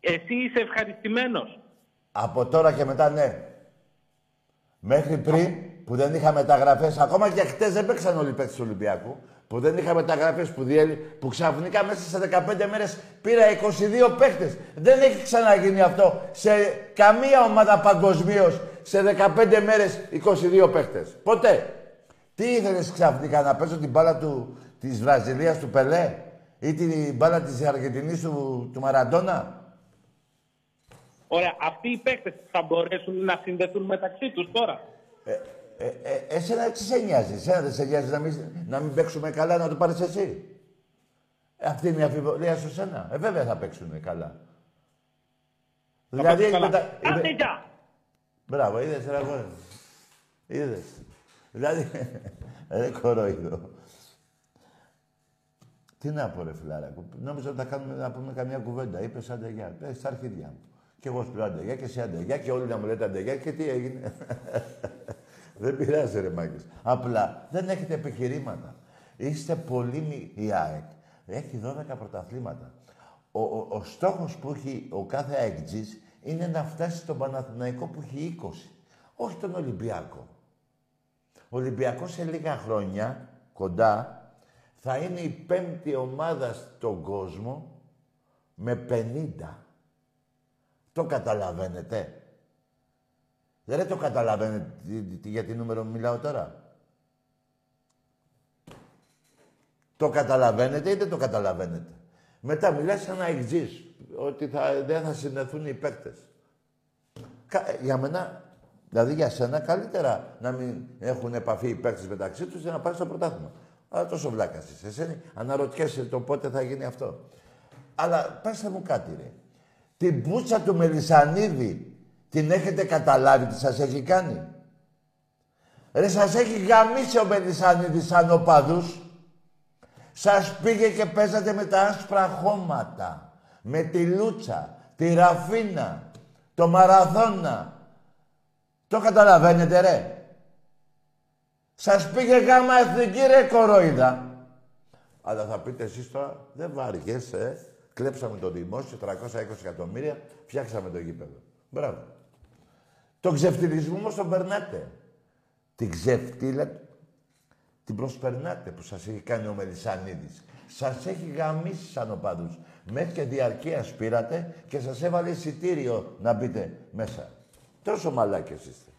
[SPEAKER 20] Εσύ είσαι ευχαριστημένος;
[SPEAKER 1] Από τώρα και μετά ναι. Μέχρι πριν που δεν είχα μεταγραφές, ακόμα και χτες δεν παίξαν όλοι οι παίκτες του Ολυμπιακού, που δεν είχα μεταγραφές που, διέλυ, που ξαφνικά μέσα σε 15 μέρες πήρα 22 παίκτες. Δεν έχει ξαναγίνει αυτό σε καμία ομάδα παγκοσμίως σε 15 μέρες 22 παίκτες. Ποτέ. Τι ήθελες ξαφνικά να παίζω την μπάλα του, της Βραζιλίας του Πελέ; Ή την μπάλα της Αργεντινής του, του Μαραντόνα;
[SPEAKER 20] Ωραία. Αυτοί οι παίκτες θα μπορέσουν να συνδεθούν μεταξύ τους τώρα.
[SPEAKER 1] Ε, ε, εσένα τι σε νοιάζει, εσένα δεν σε νοιάζει να μην, να μην παίξουμε καλά, να το πάρεις εσύ; Ε, αυτή είναι η αμφιβολία σου σένα. Ε, βέβαια θα παίξουν καλά. δηλαδή,
[SPEAKER 20] παίξουν καλά.
[SPEAKER 1] μετα-
[SPEAKER 20] Άντε,
[SPEAKER 1] ε,
[SPEAKER 20] γεια.
[SPEAKER 1] Μπράβο, είδες ρε αγόρι. μου. Είδες. δηλαδή, *laughs* ρε κορόιδο. Τι να πω ρε φιλάρακο. Νόμιζα ότι θα κάνουμε να πούμε καμιά κουβέντα. Είπες αντεγιά. Ε, στα αρχίδια μου. Και εγώ σου λέω αντεγιά και εσύ αντεγιά και όλοι να μου λέτε αντεγιά και τι έγινε. *laughs* δεν πειράζει ρε μάγκες. Απλά δεν έχετε επιχειρήματα. Είστε πολύ μη... η ΑΕΚ. Έχει 12 πρωταθλήματα. Ο, ο, ο στόχος που έχει ο κάθε αεκτζής είναι να φτάσει στον Παναθηναϊκό που έχει 20. Όχι τον Ολυμπιακό. Ο Ολυμπιακός σε λίγα χρόνια, κοντά, θα είναι η πέμπτη ομάδα στον κόσμο με 50. Το καταλαβαίνετε; Δεν το καταλαβαίνετε τι- τι- για τι νούμερο μιλάω τώρα; Το καταλαβαίνετε ή δεν το καταλαβαίνετε; Μετά μιλάς σαν να εξής, ότι θα, δεν θα συνεθούν οι παίκτες. Κα- Για μένα, δηλαδή για σένα, καλύτερα να μην έχουν επαφή οι παίκτες μεταξύ τους για να πάρεις το πρωτάθλημα. Αλλά τόσο βλάκας είσαι. Εσύ αναρωτιέσαι το πότε θα γίνει αυτό. Αλλά πάστε μου κάτι, ρε. Την μπούτσα του Μελισανίδη την έχετε καταλάβει τι σας έχει κάνει; Ρε, σας έχει γαμίσει ο Μελισανίδης σαν οπαδούς. Σας πήγε και παίζατε με τα άσπρα χώματα. Με τη Λούτσα, τη Ραφίνα, το Μαραθώνα. Το καταλαβαίνετε, ρε. Σας πήγε γάμα εθνική ρε κορόιδα. Αλλά θα πείτε εσείς τώρα, δεν βάριχες, ε. Κλέψαμε το δημόσιο, 320 εκατομμύρια, φτιάξαμε το γήπεδο. Μπράβο. Το ξεφτυλισμό όμως τον περνάτε. Την ξεφτύλα την προσπερνάτε που σας έχει κάνει ο Μελισανίδης. Σας έχει γαμίσει σαν οπαδούς. Μέχρι και διαρκείας πήρατε και σας έβαλε εισιτήριο να μπείτε μέσα. Τόσο μαλάκες είστε.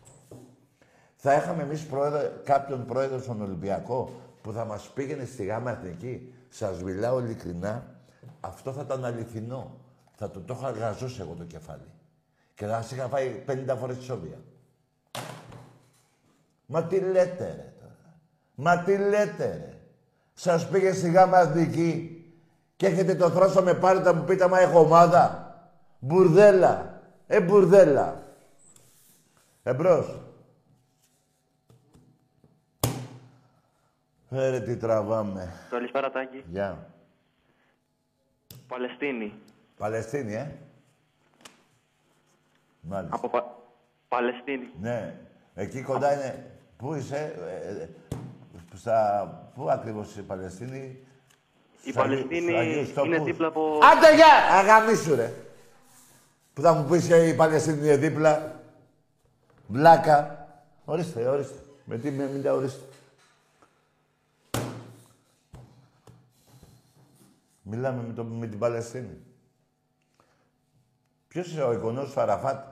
[SPEAKER 1] Θα είχαμε εμείς πρόεδρο, κάποιον πρόεδρο στον Ολυμπιακό που θα μας πήγαινε στη γάμα εθνική. Σας μιλάω ειλικρινά, αυτό θα ήταν αληθινό. Θα του το είχα γαζώσει εγώ το κεφάλι. Και θα σας είχα φάει 50 φορές τη σόβια. Μα τι λέτε ρε τώρα. Μα τι λέτε ρε. Σας πήγε στη γάμα εθνική και έχετε το θράσο με πάρετε μου πείτε μα έχω ομάδα. Μπουρδέλα. Ε, μπουρδέλα. Εμπρός. Φέρε τι τραβάμε.
[SPEAKER 16] Καλησπέρα Τάκη.
[SPEAKER 1] Γεια.
[SPEAKER 16] Παλαιστίνη.
[SPEAKER 1] Παλαιστίνη, ε. Μάλιστα.
[SPEAKER 16] Από Πα... Παλαιστίνη.
[SPEAKER 1] Ναι. Εκεί κοντά είναι... Πού είσαι, ε, ε, στα... Πού ακριβώς η Παλαιστίνη;
[SPEAKER 16] Η
[SPEAKER 1] Στους Αγίου-
[SPEAKER 16] Παλαιστίνη
[SPEAKER 1] στους Αγίους
[SPEAKER 16] είναι
[SPEAKER 1] Τόπους.
[SPEAKER 16] δίπλα από...
[SPEAKER 1] Άντε γεια! Αγαμίσου ρε. Που θα μου πεις ε, η Παλαιστίνη είναι δίπλα. Βλάκα. Ορίστε, ορίστε. Με τι με μην τα ορίστε. Μιλάμε με, το, με την Παλαιστίνη. Ποιος είσαι ο εικονός του Αραφάτ,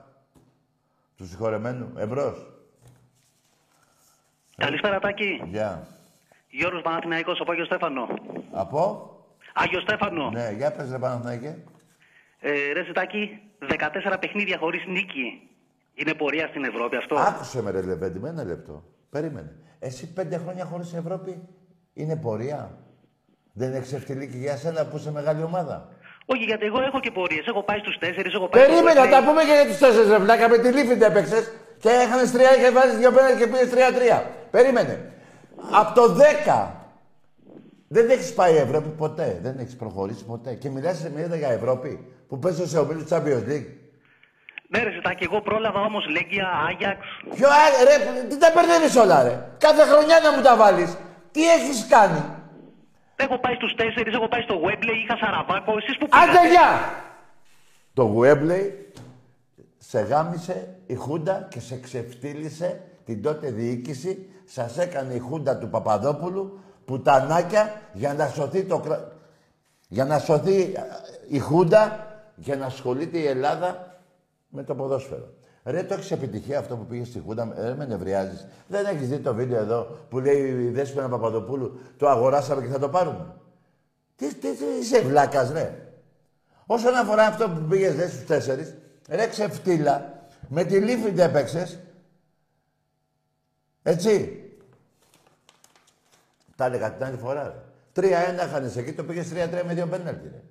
[SPEAKER 1] τους συγχωρεμένου, εμπρός.
[SPEAKER 21] Καλησπέρα Τάκη.
[SPEAKER 1] Γεια.
[SPEAKER 21] Γιώργος Παναθηναϊκός από Άγιο Στέφανο.
[SPEAKER 1] Από,
[SPEAKER 21] Άγιος Στέφανο.
[SPEAKER 1] ναι, για πες ρε Παναθηναϊκέ.
[SPEAKER 21] Ε, ρε Ζητάκη, 14 παιχνίδια χωρίς νίκη. Είναι πορεία στην Ευρώπη αυτό.
[SPEAKER 1] Άκουσε με ρε Λεβέντη, με ένα λεπτό. Περίμενε. Εσύ πέντε χρόνια χωρίς Ευρώπη είναι πορεία. Δεν είναι ξεφτυλίκη για σένα που είσαι μεγάλη ομάδα.
[SPEAKER 21] Όχι, γιατί εγώ έχω και πορείες. Έχω πάει στους 4, έχω πάει
[SPEAKER 1] Περίμενε,
[SPEAKER 21] στο
[SPEAKER 1] να τα πούμε και για τους τέσσερις ρε βλάκα. Με τη λίφη δεν έπαιξες και έχανες τρία, είχες βάλει δύο πέντε και πήγες τρία-τρία. Περίμενε. Από το 10 δεν έχεις πάει Ευρώπη ποτέ. Δεν έχεις προχωρήσει ποτέ. Και μιλάς σε μια για Ευρώπη που παίζεις σε ομίλους Champions League.
[SPEAKER 21] Ναι, ρε Ζητάκη, εγώ πρόλαβα όμως Λέγκια, Άγιαξ.
[SPEAKER 1] Ποιο α- ρε, τι τα μπερδεύεις όλα ρε. Κάθε χρονιά να μου τα βάλεις. Τι έχεις κάνει;
[SPEAKER 21] Έχω πάει στους 4, έχω πάει στο Wembley, είχα Σαραβάκο. Εσείς που
[SPEAKER 1] Άντε
[SPEAKER 21] πήγατε;
[SPEAKER 1] γεια! Το Γουέμπλεϊ σε γάμισε η Χούντα και σε ξεφτύλισε την τότε διοίκηση. Σας έκανε η Χούντα του Παπαδόπουλου πουτανάκια για να σωθεί το κρα... Για να σωθεί ε, η Χούντα για να ασχολείται η Ελλάδα με το ποδόσφαιρο. Ρε, το έχεις επιτυχία αυτό που πήγες στη Χούντα, ρε, με νευριάζεις. Δεν έχεις δει το βίντεο εδώ που λέει η Δέσποινα Παπαδοπούλου, το αγοράσαμε και θα το πάρουμε. Τι, τι, τι είσαι βλάκας, ρε. Όσον αφορά αυτό που πήγες δε στους τέσσερις, ρε ξεφτύλα, με τη λύφη δεν έπαιξες. Έτσι. Τα έλεγα την άλλη φορά, ρε. Τρία-ένα χάνεις εκεί, το πήγες τρία-τρία με δύο πέναλτι, ρε.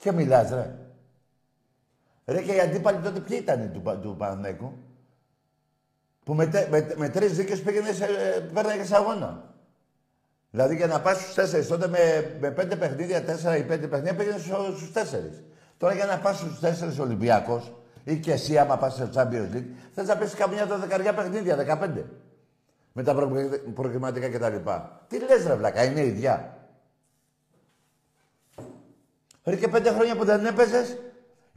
[SPEAKER 1] Και μιλάς, ρε. Ρε και οι αντίπαλοι τότε ποιοι ήταν του, Πα- του Παναθηναϊκού; Που με, τε- με, με τρεις δίκες πήγαινε σε, ε, πέρναγε σε αγώνα. Δηλαδή για να πας στους τέσσερις, τότε με, με πέντε παιχνίδια, τέσσερα ή πέντε παιχνίδια πήγαινε στους, στους τέσσερις. Τώρα για να πας στους τέσσερις Ολυμπιακός ή και εσύ άμα πας στο Champions League, θες να πεις καμιά το δεκαριά παιχνίδια, δεκαπέντε. Με τα προ- προκριματικά κτλ. Τι λες ρε βλάκα, είναι ίδια. Ρε και πέντε χρόνια που δεν έπαιζες,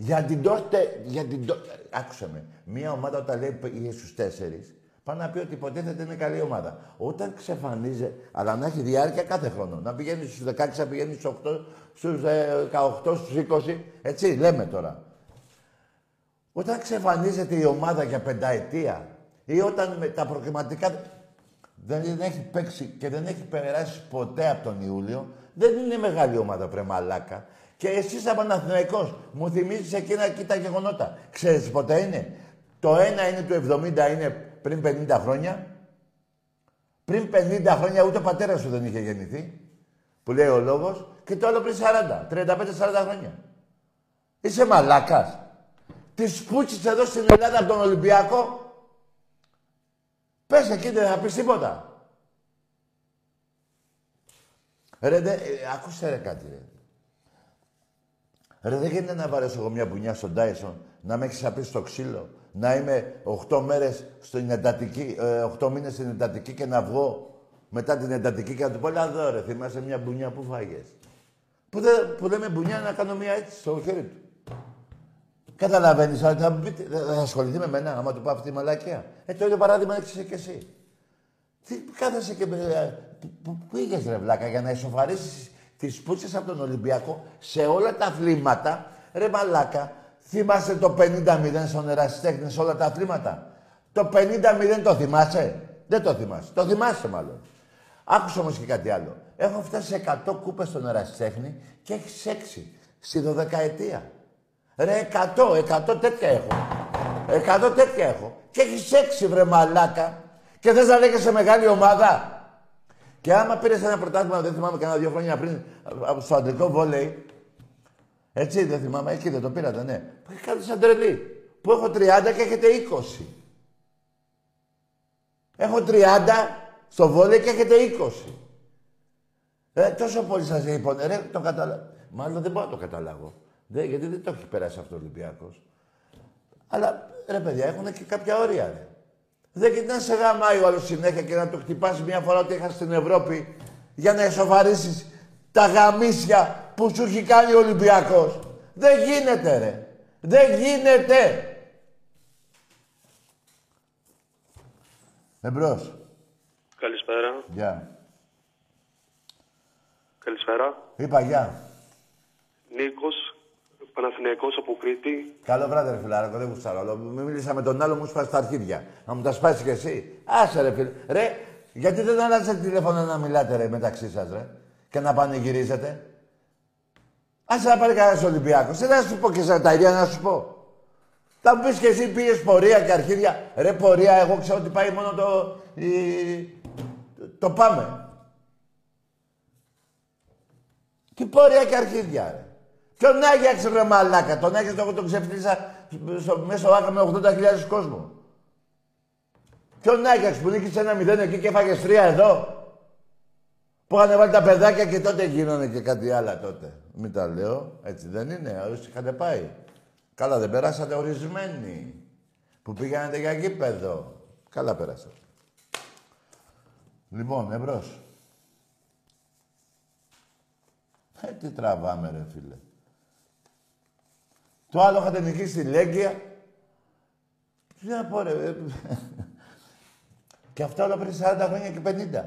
[SPEAKER 1] για την τότε, για την τότε, άκουσε με, μια ομάδα όταν λέει πήγε στους τέσσερις, πάει να πει ότι υποτίθεται είναι καλή ομάδα. Όταν ξεφανίζει, αλλά να έχει διάρκεια κάθε χρόνο, να πηγαίνει στους 16, να πηγαίνει στους 8, στους ε, 18, στους 20, έτσι λέμε τώρα. Όταν ξεφανίζεται η ομάδα για πενταετία ή όταν με τα προκριματικά δεν έχει παίξει και δεν έχει περάσει ποτέ από τον Ιούλιο, δεν είναι μεγάλη ομάδα πρέ μαλάκα. Και εσύ σαν Παναθηναϊκός μου θυμίζεις εκείνα εκεί τα γεγονότα. Ξέρεις ποτέ είναι; Το ένα είναι του 70 είναι πριν 50 χρόνια. Πριν 50 χρόνια ούτε ο πατέρας σου δεν είχε γεννηθεί. Που λέει ο λόγος. Και το άλλο πριν 40, 35-40 χρόνια. Είσαι μαλάκας. Τις πούτσες εδώ στην Ελλάδα από τον Ολυμπιακό. Πες εκεί δεν θα πεις τίποτα. Ρε, δε, ε, άκουσε ρε κάτι ρε. Ρε, δεν γίνεται να βαρέσω εγώ μια μπουνιά στον Τάισον, να με έχεις απίσει στο ξύλο, να είμαι 8 μέρες στην εντατική, ε, 8 μήνες στην εντατική και να βγω Μετά την εντατική και να του πω, «Έλα εδώ ρε, θυμάσαι μια μπουνιά που φάγες. Που, δεν, που λέμε μπουνιά να κάνω μια έτσι στο χέρι του. Καταλαβαίνεις, αλλά θα, μου πείτε, θα ασχοληθεί με μένα, άμα του πω αυτή τη μαλακία. Ε, το ίδιο παράδειγμα έχεις και εσύ. Τι κάθεσαι και... με- Πού- Πού πήγες ρε βλάκα για να ισοφαρίσεις τις πούτσες από τον Ολυμπιακό σε όλα τα αθλήματα. Ρε μαλάκα, θυμάσαι το 50-0 στον ερασιτέχνη σε όλα τα αθλήματα; Το 50-0 το θυμάσαι; Δεν το θυμάσαι. Το θυμάσαι μάλλον. Άκουσα όμως και κάτι άλλο. Έχω φτάσει σε 100 κούπες στον ερασιτέχνη και έχεις 6 στη 12ετία. Ρε 100, 100 τέτοια έχω. 100 τέτοια έχω. Και έχεις 6 βρε μαλάκα. Και θες να λέγεσαι μεγάλη ομάδα; Και άμα πήρες ένα πρωτάθλημα, δεν θυμάμαι κανένα δύο χρόνια πριν, από στο αντρικό βόλεϊ. Έτσι, δεν θυμάμαι, εκεί δεν το πήρατε, ναι. Που έχει κάτι σαν τρελή. Που έχω 30 και έχετε 20. Έχω 30 στο βόλεϊ και έχετε 20. Ε, τόσο πολύ σας είπαν, ρε, το καταλάβω. Μάλλον δεν μπορώ να το καταλάβω. Δεν, γιατί δεν το έχει περάσει αυτό ο Ολυμπιακός. Αλλά, ρε παιδιά, έχουν και κάποια όρια, ρε. Δεν και να σε γαμάει ο άλλος συνέχεια και να το χτυπάς μια φορά ότι είχα στην Ευρώπη για να εσωφαρίσεις τα γαμίσια που σου έχει κάνει ο Ολυμπιακός. Δεν γίνεται, ρε. Δεν γίνεται. Εμπρός.
[SPEAKER 18] Καλησπέρα.
[SPEAKER 1] Γεια.
[SPEAKER 18] Καλησπέρα.
[SPEAKER 1] Είπα γεια.
[SPEAKER 18] Νίκος, Παναθηναϊκός από Κρήτη.
[SPEAKER 1] Καλό βράδυ, ρε φιλάρακο, δεν γουστάρω. Αλλά Μην μίλησα με τον άλλο, μου σπάσει τα αρχίδια. Να μου τα σπάσει κι εσύ. Άσε, ρε φίλε. Ρε, γιατί δεν αλλάζετε τηλέφωνο να μιλάτε, ρε, μεταξύ σας, ρε. Και να πανηγυρίζετε; Άσε να πάρει κανένας Ολυμπιακός. Δεν θα σου πω και σε τα ίδια να σου πω. Θα μου πεις και εσύ πήγε πορεία και αρχίδια. Ρε, πορεία, εγώ ξέρω ότι πάει μόνο το. η- το πάμε. Τι πορεία και αρχίδια, ρε. Ποιον Άγιαξ, ρε μαλάκα. Τον Άγιαξ εγώ τον ξεφτύλισα στο, μέσα στο Άκα με 80.000 κόσμο. Ποιον Άγιαξ που νίκησε ένα μηδέν εκεί και έφαγες τρία εδώ. Που είχαν βάλει τα παιδάκια και τότε γίνανε και κάτι άλλο τότε. Μην τα λέω. Έτσι δεν είναι. Όσοι είχατε πάει. Καλά δεν περάσατε ορισμένοι. Που πήγατε για γήπεδο. Καλά περάσατε. Λοιπόν, εμπρός. Ε, τι τραβάμε ρε φίλε. Το άλλο είχατε νικήσει στη Λέγκια. Τι να πω ρε. ε, *laughs* και αυτά όλα πριν 40 χρόνια και 50.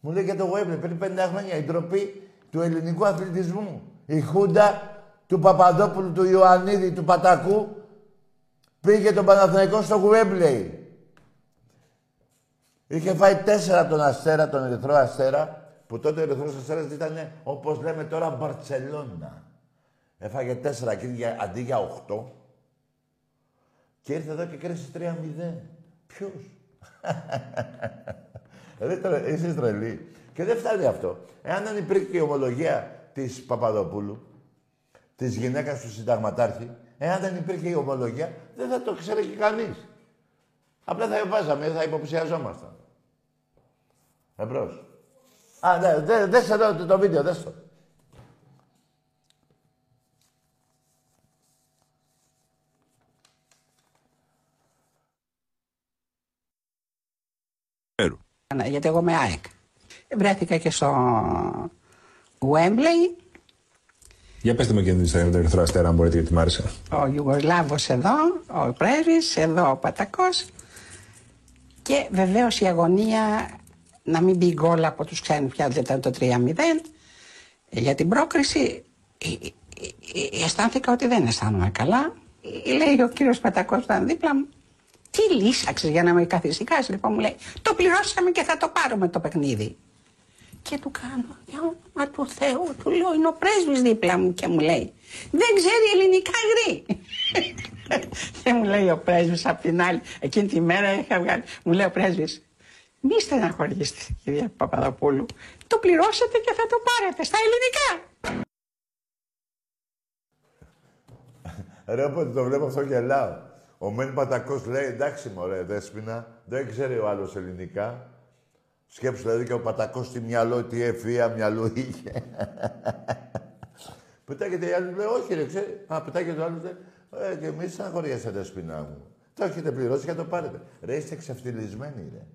[SPEAKER 1] Μου λέει και το Γουέμπλε πριν 50 χρόνια η ντροπή του ελληνικού αθλητισμού. Η Χούντα του Παπαδόπουλου, του Ιωαννίδη, του Πατακού πήγε τον Παναθηναϊκό στο Γουέμπλεϊ. Είχε φάει τέσσερα τον Αστέρα, τον Ερυθρό Αστέρα, που τότε ο Ερυθρός Αστέρας ήταν, όπως λέμε τώρα, Μπαρτσελώνα. Έφαγε τέσσερα και για- αντί για οχτώ. Και ήρθε εδώ και κρέσε 3-0. Ποιος; *laughs* Ρε, τώρα, είσαι τρελή. Και δεν φτάνει αυτό. Εάν δεν υπήρχε η ομολογία της Παπαδοπούλου, της γυναίκας του συνταγματάρχη, εάν δεν υπήρχε η ομολογία, δεν θα το ξέρει και κανείς. Απλά θα βάζαμε, θα υποψιαζόμασταν. Εμπρός. Α, ναι, δε, δες εδώ το, το βίντεο, δες το.
[SPEAKER 5] Ναι, Γιατί εγώ είμαι ΑΕΚ. Βρέθηκα και στο Wembley,
[SPEAKER 6] Για πέστε με και την ιστορία με τον Ερυθρό Αστέρα, αν μπορείτε, γιατί μ' άρεσε.
[SPEAKER 5] ο Ιουγκοσλάβος εδώ, ο Πρέβης, εδώ ο Πατακός. Και βεβαίως η αγωνία να μην μπει γκολ από τους ξένους πια δεν ήταν το 3-0 για την πρόκριση ε, ε, ε, αισθάνθηκα ότι δεν αισθάνομαι καλά. Ε, λέει ο κύριος Πατακός που ήταν δίπλα μου τι λύσαξες για να με καθησυχάσει λοιπόν μου λέει το πληρώσαμε και θα το πάρουμε το παιχνίδι και του κάνω, για όνομα του Θεού, του λέω, είναι ο πρέσβης δίπλα μου και μου λέει, δεν ξέρει ελληνικά γρή. *laughs* και μου λέει ο πρέσβης απ' την άλλη, εκείνη τη μέρα είχα βγάλει, μου λέει ο πρέσβης, μη στεναχωρήσετε κυρία Παπαδοπούλου, το πληρώσατε και θα το πάρετε στα ελληνικά.
[SPEAKER 1] Ρε, όποτε το βλέπω αυτό γελάω. Ο Μεν Πατακός λέει, εντάξει μωρέ, δέσποινα, δεν ξέρει ο άλλος ελληνικά. Σκέψου δηλαδή και ο Πατακός τι μυαλό, τι ευφία μυαλό είχε. *laughs* Πετάγεται η άλλη, λέει, όχι ρε, ξέρει. Α, πετάγεται ο άλλος, λέει, ε, και εμείς στεναχωριέσαι, δέσποινα μου. Το έχετε πληρώσει και το πάρετε. Ρε, είστε ξεφτυλισμένοι, ρε.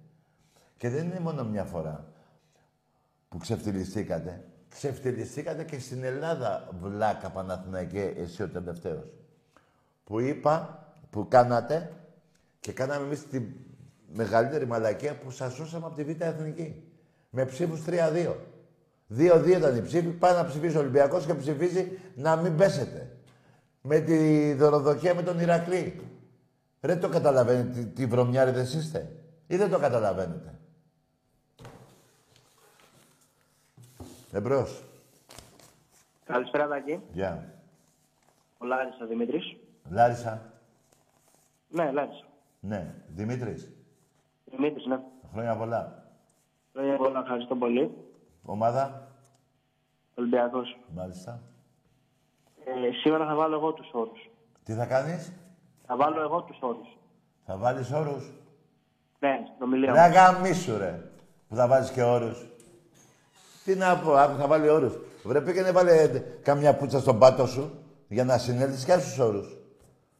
[SPEAKER 1] Και δεν είναι μόνο μια φορά. που ξεφτυλιστήκατε. Ξεφτυλιστήκατε και στην Ελλάδα, βλάκα Παναθηναϊκέ, εσύ ο τελευταίος. Που είπα, που κάνατε και κάναμε εμείς τη μεγαλύτερη μαλακία που σας σώσαμε από τη Β' Εθνική. Με ψήφους 3-2. 2-2 ήταν η ψήφη, πάει να ψηφίσει ο Ολυμπιακός και ψηφίζει να μην πέσετε. Με τη δωροδοκία με τον Ηρακλή. Ρε το καταλαβαίνετε τι, τι βρωμιάριδες είστε. Ή δεν το καταλαβαίνετε; Εμπρός.
[SPEAKER 22] Καλησπέρα, Τάκη.
[SPEAKER 1] Γεια.
[SPEAKER 22] Ο Λάρισας Δημήτρης.
[SPEAKER 1] Λάρισα.
[SPEAKER 22] Ναι, Λάρισα.
[SPEAKER 1] Ναι. Δημήτρης.
[SPEAKER 22] Δημήτρης, ναι.
[SPEAKER 1] Χρόνια πολλά.
[SPEAKER 22] Χρόνια πολλά, ευχαριστώ πολύ.
[SPEAKER 1] Ομάδα.
[SPEAKER 22] Ολυμπιακός.
[SPEAKER 1] Μάλιστα.
[SPEAKER 22] Ε, σήμερα θα βάλω εγώ τους όρους.
[SPEAKER 1] Τι θα κάνεις;
[SPEAKER 22] Θα βάλω εγώ τους όρους.
[SPEAKER 1] Θα βάλεις όρους;
[SPEAKER 22] Ναι, στην ομιλία
[SPEAKER 1] Ρε
[SPEAKER 22] μου.
[SPEAKER 1] γαμίσου ρε. Που θα βάλεις και όρους. Τι να πω, αύριο θα βάλει όρους. Βρε πήγαινε βάλε καμιά πουτσα στον πάτο σου για να συνέλθεις και στους όρους.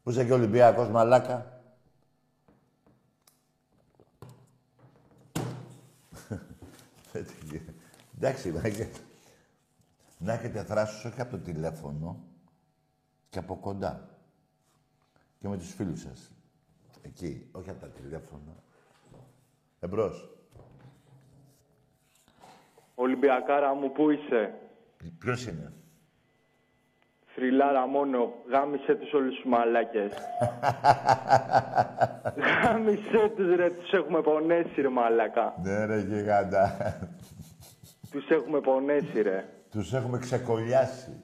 [SPEAKER 1] Που είσαι και Ολυμπιακός μαλάκα. Εντάξει, να έχετε, να έχετε θράσους όχι από το τηλέφωνο και από κοντά. Και με τους φίλους σας. Εκεί, όχι από τα τηλέφωνα. Εμπρός.
[SPEAKER 19] Ολυμπιακάρα μου, πού είσαι;
[SPEAKER 1] Ποιος είναι;
[SPEAKER 19] Θρυλάρα μόνο, γάμισε τους όλους τους μαλάκες. *laughs* γάμισε τους ρε, τους έχουμε πονέσει ρε μαλάκα.
[SPEAKER 1] Ναι ρε γιγάντα.
[SPEAKER 19] Τους έχουμε πονέσει ρε.
[SPEAKER 1] Τους έχουμε ξεκολλιάσει.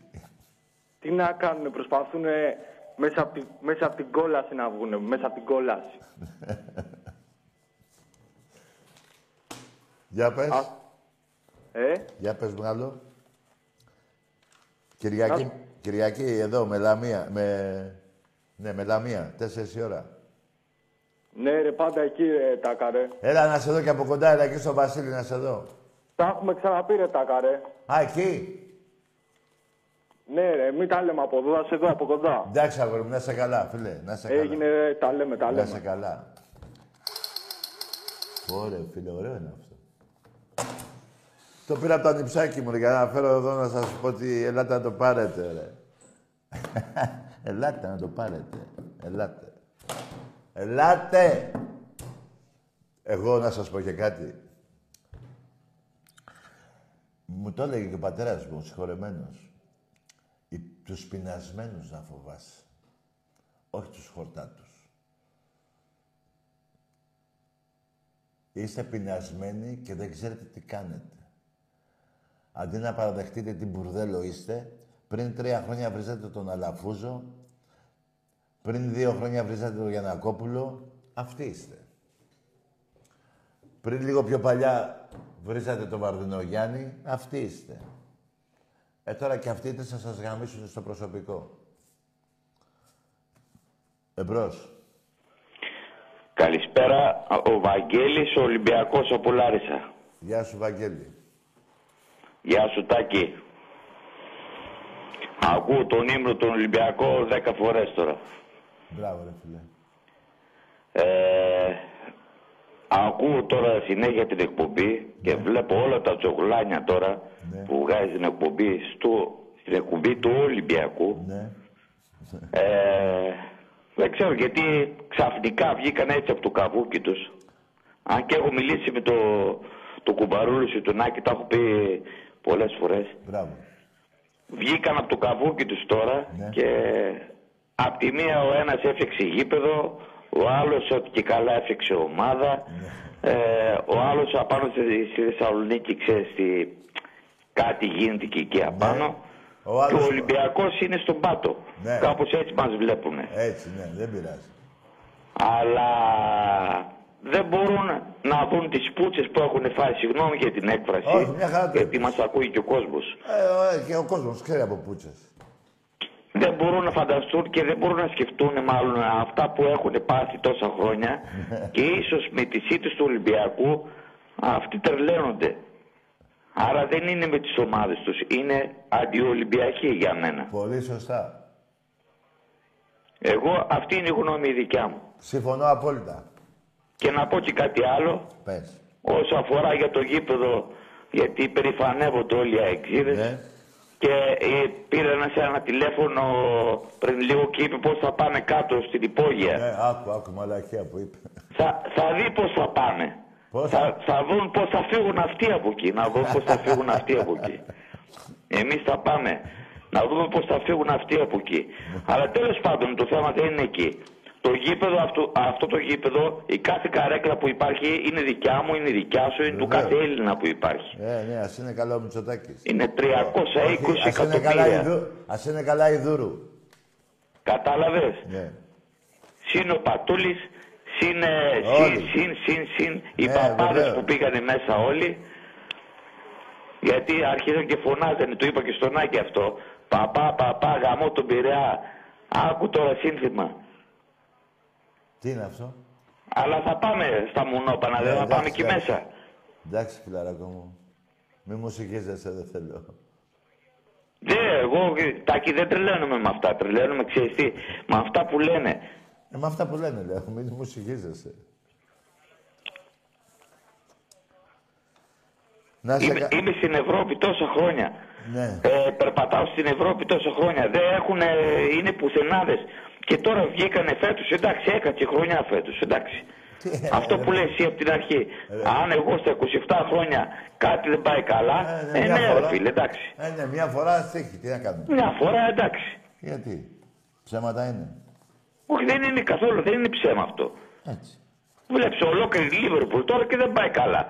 [SPEAKER 19] Τι να κάνουν, προσπαθούν μέσα από, τη, μέσα απ' την κόλαση να βγουν, μέσα από την κόλαση. *laughs*
[SPEAKER 1] Για πες.
[SPEAKER 19] Ε,
[SPEAKER 1] Για πες μου άλλο. Κυριακή,
[SPEAKER 19] Να-
[SPEAKER 1] Κυριακή εδώ με Λαμία. Με... Ναι, με Λαμία. Τέσσερις η ώρα.
[SPEAKER 19] ναι ρε, πάντα εκεί ρε, τάκα ρε.
[SPEAKER 1] Έλα να σε δω και από κοντά, έλα εκεί στο Βασίλη να σε δω.
[SPEAKER 19] Τα έχουμε ξαναπεί ρε, τάκα ρε.
[SPEAKER 1] Α, εκεί.
[SPEAKER 19] Ναι ρε, μην τα λέμε από εδώ, θα σε δω από κοντά.
[SPEAKER 1] Εντάξει, αγόρι μου, να είσαι καλά, φίλε. Να είσαι καλά.
[SPEAKER 19] Έγινε ρε, τα λέμε, τα
[SPEAKER 1] Να
[SPEAKER 19] λέμε.
[SPEAKER 1] είσαι καλά. Ωραία, φίλε, ωραίο είναι αυτό. Το πήρα από το ανιψάκι μου, ρε, για να φέρω εδώ να σας πω ότι ελάτε να το πάρετε, ρε. *laughs* ελάτε να το πάρετε. Ελάτε. Ελάτε! Εγώ να σας πω και κάτι. Μου το έλεγε και ο πατέρας μου, ο συγχωρεμένος. Οι, τους πεινασμένους να φοβάσαι. Όχι τους χορτάτους. Είστε πεινασμένοι και δεν ξέρετε τι κάνετε. Αντί να παραδεχτείτε τι μπουρδέλο είστε, πριν τρία χρόνια βρίζατε τον Αλαφούζο, πριν δύο χρόνια βρίζατε τον Γιανακόπουλο, αυτοί είστε. Πριν λίγο πιο παλιά βρίζατε τον Βαρδινογιάννη, αυτοί είστε. Ε, τώρα και αυτοί είτε θα σας γαμίσουν στο προσωπικό. Εμπρός.
[SPEAKER 23] Καλησπέρα, ο Βαγγέλης, ο Ολυμπιακός από Λάρισα.
[SPEAKER 1] Γεια σου, Βαγγέλη.
[SPEAKER 23] Γεια σου Τάκη. Ακούω τον ύμνο τον Ολυμπιακό δέκα φορές τώρα.
[SPEAKER 1] Μπράβο, ρε φίλε.
[SPEAKER 23] Ε, ακούω τώρα συνέχεια την εκπομπή και βλέπω όλα τα τσογλάνια τώρα που βγάζει την εκπομπή στο, στην εκπομπή του Ολυμπιακού. Ε, δεν ξέρω γιατί ξαφνικά βγήκαν έτσι από το καβούκι τους. Αν και έχω μιλήσει με το, το κουμπαρούλου του Νάκη, τα έχω πει πολλές φορές.
[SPEAKER 1] Μπράβο.
[SPEAKER 23] Βγήκαν από το καβούκι τους τώρα και απ' τη μία ο ένας έφτιαξε γήπεδο, ο άλλος ότι και καλά έφτιαξε ομάδα, ε, ο άλλος απάνω στη, στη Θεσσαλονίκη ξέρεις τι, κάτι γίνεται και εκεί απάνω.
[SPEAKER 1] Ο
[SPEAKER 23] Και
[SPEAKER 1] άλλος-
[SPEAKER 23] ο Ολυμπιακός είναι στον πάτο.
[SPEAKER 1] Ναι.
[SPEAKER 23] Κάπως έτσι μας βλέπουν.
[SPEAKER 1] Έτσι, ναι, δεν πειράζει.
[SPEAKER 23] Αλλά δεν μπορούν να δουν τις πούτσες που έχουν φάει. Συγγνώμη για την έκφραση.
[SPEAKER 1] Όχι, μια χαρά το
[SPEAKER 23] γιατί μας ακούει και ο κόσμος.
[SPEAKER 1] Ε, ε, και ο κόσμος ξέρει από πούτσες.
[SPEAKER 23] δεν μπορούν να φανταστούν και δεν μπορούν να σκεφτούν μάλλον αυτά που έχουν πάθει τόσα χρόνια *laughs* και ίσως με τις ήττες του Ολυμπιακού αυτοί τρελαίνονται. Άρα δεν είναι με τις ομάδες τους, είναι αντιολυμπιακοί για μένα.
[SPEAKER 1] Πολύ σωστά.
[SPEAKER 23] Εγώ αυτή είναι η γνώμη η δικιά μου.
[SPEAKER 1] Συμφωνώ απόλυτα.
[SPEAKER 23] Και να πω και κάτι άλλο,
[SPEAKER 1] Πες.
[SPEAKER 23] όσο αφορά για το γήπεδο γιατί περηφανεύονται όλοι οι αεξίδες
[SPEAKER 1] Ναι.
[SPEAKER 23] και ε, πήρε ένας, ένα τηλέφωνο πριν λίγο και είπε πώς θα πάνε κάτω στην υπόγεια.
[SPEAKER 1] Ναι, άκου, άκου, μαλακία που είπε.
[SPEAKER 23] Θα, θα δει πώς θα πάνε. Θα, θα δουν πώς θα φύγουν αυτοί από εκεί. Να δουν πώς θα φύγουν αυτοί από εκεί. Εμείς θα πάμε. Να δούμε πώς θα φύγουν αυτοί από εκεί. Αλλά τέλος πάντων το θέμα δεν είναι εκεί. Το γήπεδο, αυτό, αυτό το γήπεδο, η κάθε καρέκλα που υπάρχει είναι δικιά μου, είναι δικιά σου, είναι του κάθε Έλληνα που υπάρχει.
[SPEAKER 1] Ε, ναι, ας είναι καλά ο Μητσοτάκης.
[SPEAKER 23] Είναι 320
[SPEAKER 1] Όχι, ας είναι καλά η
[SPEAKER 23] εκατομμύρια.
[SPEAKER 1] Δου- Ας είναι καλά η Δούρου.
[SPEAKER 23] Κατάλαβες;
[SPEAKER 1] Ναι.
[SPEAKER 23] Συν ο Πατούλης, συν, ε,
[SPEAKER 1] Όλοι.
[SPEAKER 23] συν, συν, συν, συν οι
[SPEAKER 1] Ναι,
[SPEAKER 23] παπάδες
[SPEAKER 1] βεβαίως.
[SPEAKER 23] που πήγανε μέσα όλοι. Γιατί άρχισαν και φωνάζανε, το είπα και στον Άκη αυτό. Παπά, παπά, γαμό τον Πειραιά. Άκου τώρα σύνθημα.
[SPEAKER 1] Τι είναι αυτό;
[SPEAKER 23] Αλλά θα πάμε στα Μουνόπανα, δεν
[SPEAKER 1] Ναι,
[SPEAKER 23] θα
[SPEAKER 1] εντάξει,
[SPEAKER 23] πάμε εκεί
[SPEAKER 1] εντάξει.
[SPEAKER 23] μέσα.
[SPEAKER 1] Εντάξει, φιλαράκο μου. Μη μου συγχύζεσαι, δεν θέλω.
[SPEAKER 23] Δεν, εγώ, Τάκη, δεν τρελαίνομαι με αυτά. Τρελαίνομαι, ξέρεις τι, με αυτά που λένε.
[SPEAKER 1] Ε, με αυτά που λένε, λέω. Μην μου συγχύζεσαι. Να σε
[SPEAKER 23] Είμαι,
[SPEAKER 1] κα-
[SPEAKER 23] είμαι στην Ευρώπη τόσα χρόνια.
[SPEAKER 1] Ναι.
[SPEAKER 23] Ε, περπατάω στην Ευρώπη τόσα χρόνια. Δεν έχουν, είναι πουθενάδες. Και τώρα βγήκανε φέτος, εντάξει, έκατσε χρονιά φέτος, εντάξει. *laughs* Αυτό που λες εσύ από την αρχή. Αν εγώ στα 27 χρόνια κάτι δεν πάει καλά,
[SPEAKER 1] Ε,
[SPEAKER 23] ε,
[SPEAKER 1] μια
[SPEAKER 23] ναι, ρε
[SPEAKER 1] φορά.
[SPEAKER 23] φίλε, εντάξει.
[SPEAKER 1] Ε, ναι, μια φορά στίχη. Τι να κάνουμε.
[SPEAKER 23] Μια φορά εντάξει.
[SPEAKER 1] Γιατί. Ψέματα είναι.
[SPEAKER 23] Όχι, δεν είναι καθόλου, δεν είναι ψέμα αυτό.
[SPEAKER 1] Έτσι.
[SPEAKER 23] Βλέπεις ολόκληρη Λίβερπουλ τώρα και δεν πάει καλά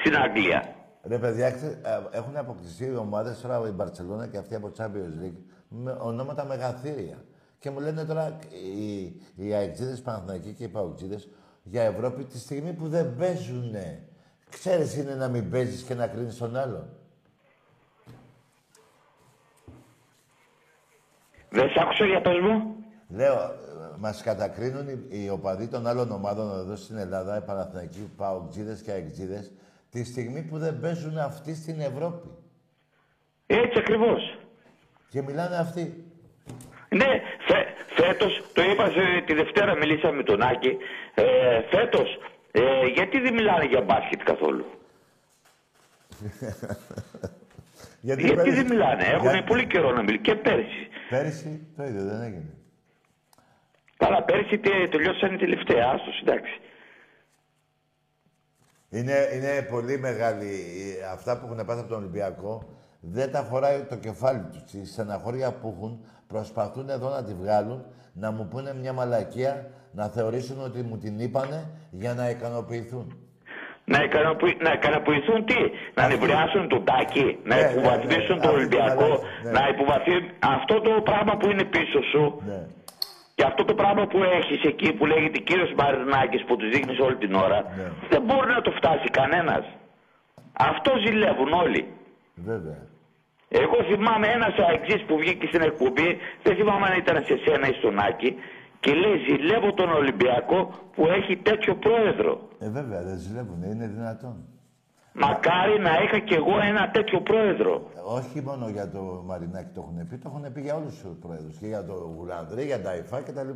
[SPEAKER 23] στην Αγγλία.
[SPEAKER 1] Ρε παιδιά, ξε- ε, έχουν αποκτηθεί οι ομάδες τώρα η Μπαρτσελώνα και αυτή από Champions League με ονόματα μεγαθύρια. Και μου λένε τώρα οι, οι αεξίδες Παναθηναϊκοί και οι Παουτζίδες για Ευρώπη τη στιγμή που δεν παίζουνε. Ξέρεις είναι να μην παίζεις και να κρίνεις τον άλλον.
[SPEAKER 23] Δεν σ' άκουσα για πες μου.
[SPEAKER 1] Λέω, ε, μας κατακρίνουν οι, οι οπαδοί των άλλων ομάδων εδώ στην Ελλάδα, οι Παναθηναϊκοί, οι Παουτζίδες και αεξίδες, τη στιγμή που δεν παίζουν αυτοί στην Ευρώπη.
[SPEAKER 23] Έτσι ακριβώς.
[SPEAKER 1] Και μιλάνε αυτοί.
[SPEAKER 23] Ναι, φε, φέτος, το είπα σε- τη Δευτέρα μιλήσαμε με τον Άκη, ε, φέτος, ε, γιατί δεν μιλάνε για μπάσκετ καθόλου; *laughs*
[SPEAKER 1] Γιατί,
[SPEAKER 23] γιατί
[SPEAKER 1] πέρυσι-
[SPEAKER 23] δεν μιλάνε, έχουν
[SPEAKER 1] Για-
[SPEAKER 23] πολύ καιρό να μιλήσουν και πέρσι.
[SPEAKER 1] Πέρυσι το ίδιο δεν έγινε.
[SPEAKER 23] Καλά, πέρσι τε- τελειώσαν οι τελευταία, άστος, εντάξει.
[SPEAKER 1] Είναι, είναι πολύ μεγάλη. η- Αυτά που έχουν πάθει από τον Ολυμπιακό δεν τα χωράει το κεφάλι τους. Τη στεναχώρια που έχουν προσπαθούν εδώ να τη βγάλουν, να μου πούνε μια μαλακία, να θεωρήσουν ότι μου την είπανε για να ικανοποιηθούν.
[SPEAKER 23] Να, ικανοποιη, να ικανοποιηθούν τι, να νευριάσουν τον Τάκη, να
[SPEAKER 1] Ναι, ναι,
[SPEAKER 23] υποβαθμίσουν
[SPEAKER 1] ναι,
[SPEAKER 23] τον
[SPEAKER 1] αυτή
[SPEAKER 23] Ολυμπιακό,
[SPEAKER 1] την ναι.
[SPEAKER 23] να υποβαθμίσουν αυτό το πράγμα που είναι πίσω σου.
[SPEAKER 1] Ναι.
[SPEAKER 23] Και αυτό το πράγμα που έχεις εκεί που λέγεται κύριος Μαρινάκης που τους δείχνεις όλη την ώρα,
[SPEAKER 1] Ναι.
[SPEAKER 23] δεν μπορεί να το φτάσει κανένας. Αυτό ζηλεύουν όλοι.
[SPEAKER 1] Βέβαια.
[SPEAKER 23] Εγώ θυμάμαι ένας αεξής που βγήκε στην εκπομπή, δεν θυμάμαι αν ήταν σε σένα ή στον Άκη, και λέει ζηλεύω τον Ολυμπιακό που έχει τέτοιο πρόεδρο.
[SPEAKER 1] Ε, βέβαια, δεν ζηλεύουν. Είναι δυνατόν.
[SPEAKER 23] Μακάρι να είχα κι εγώ ένα τέτοιο πρόεδρο.
[SPEAKER 1] Όχι μόνο για το Μαρινάκη το έχουν πει, το έχουν πει για όλους τους πρόεδρους. Και για το Γουλανδρή, για τα ΙΦΑ κτλ.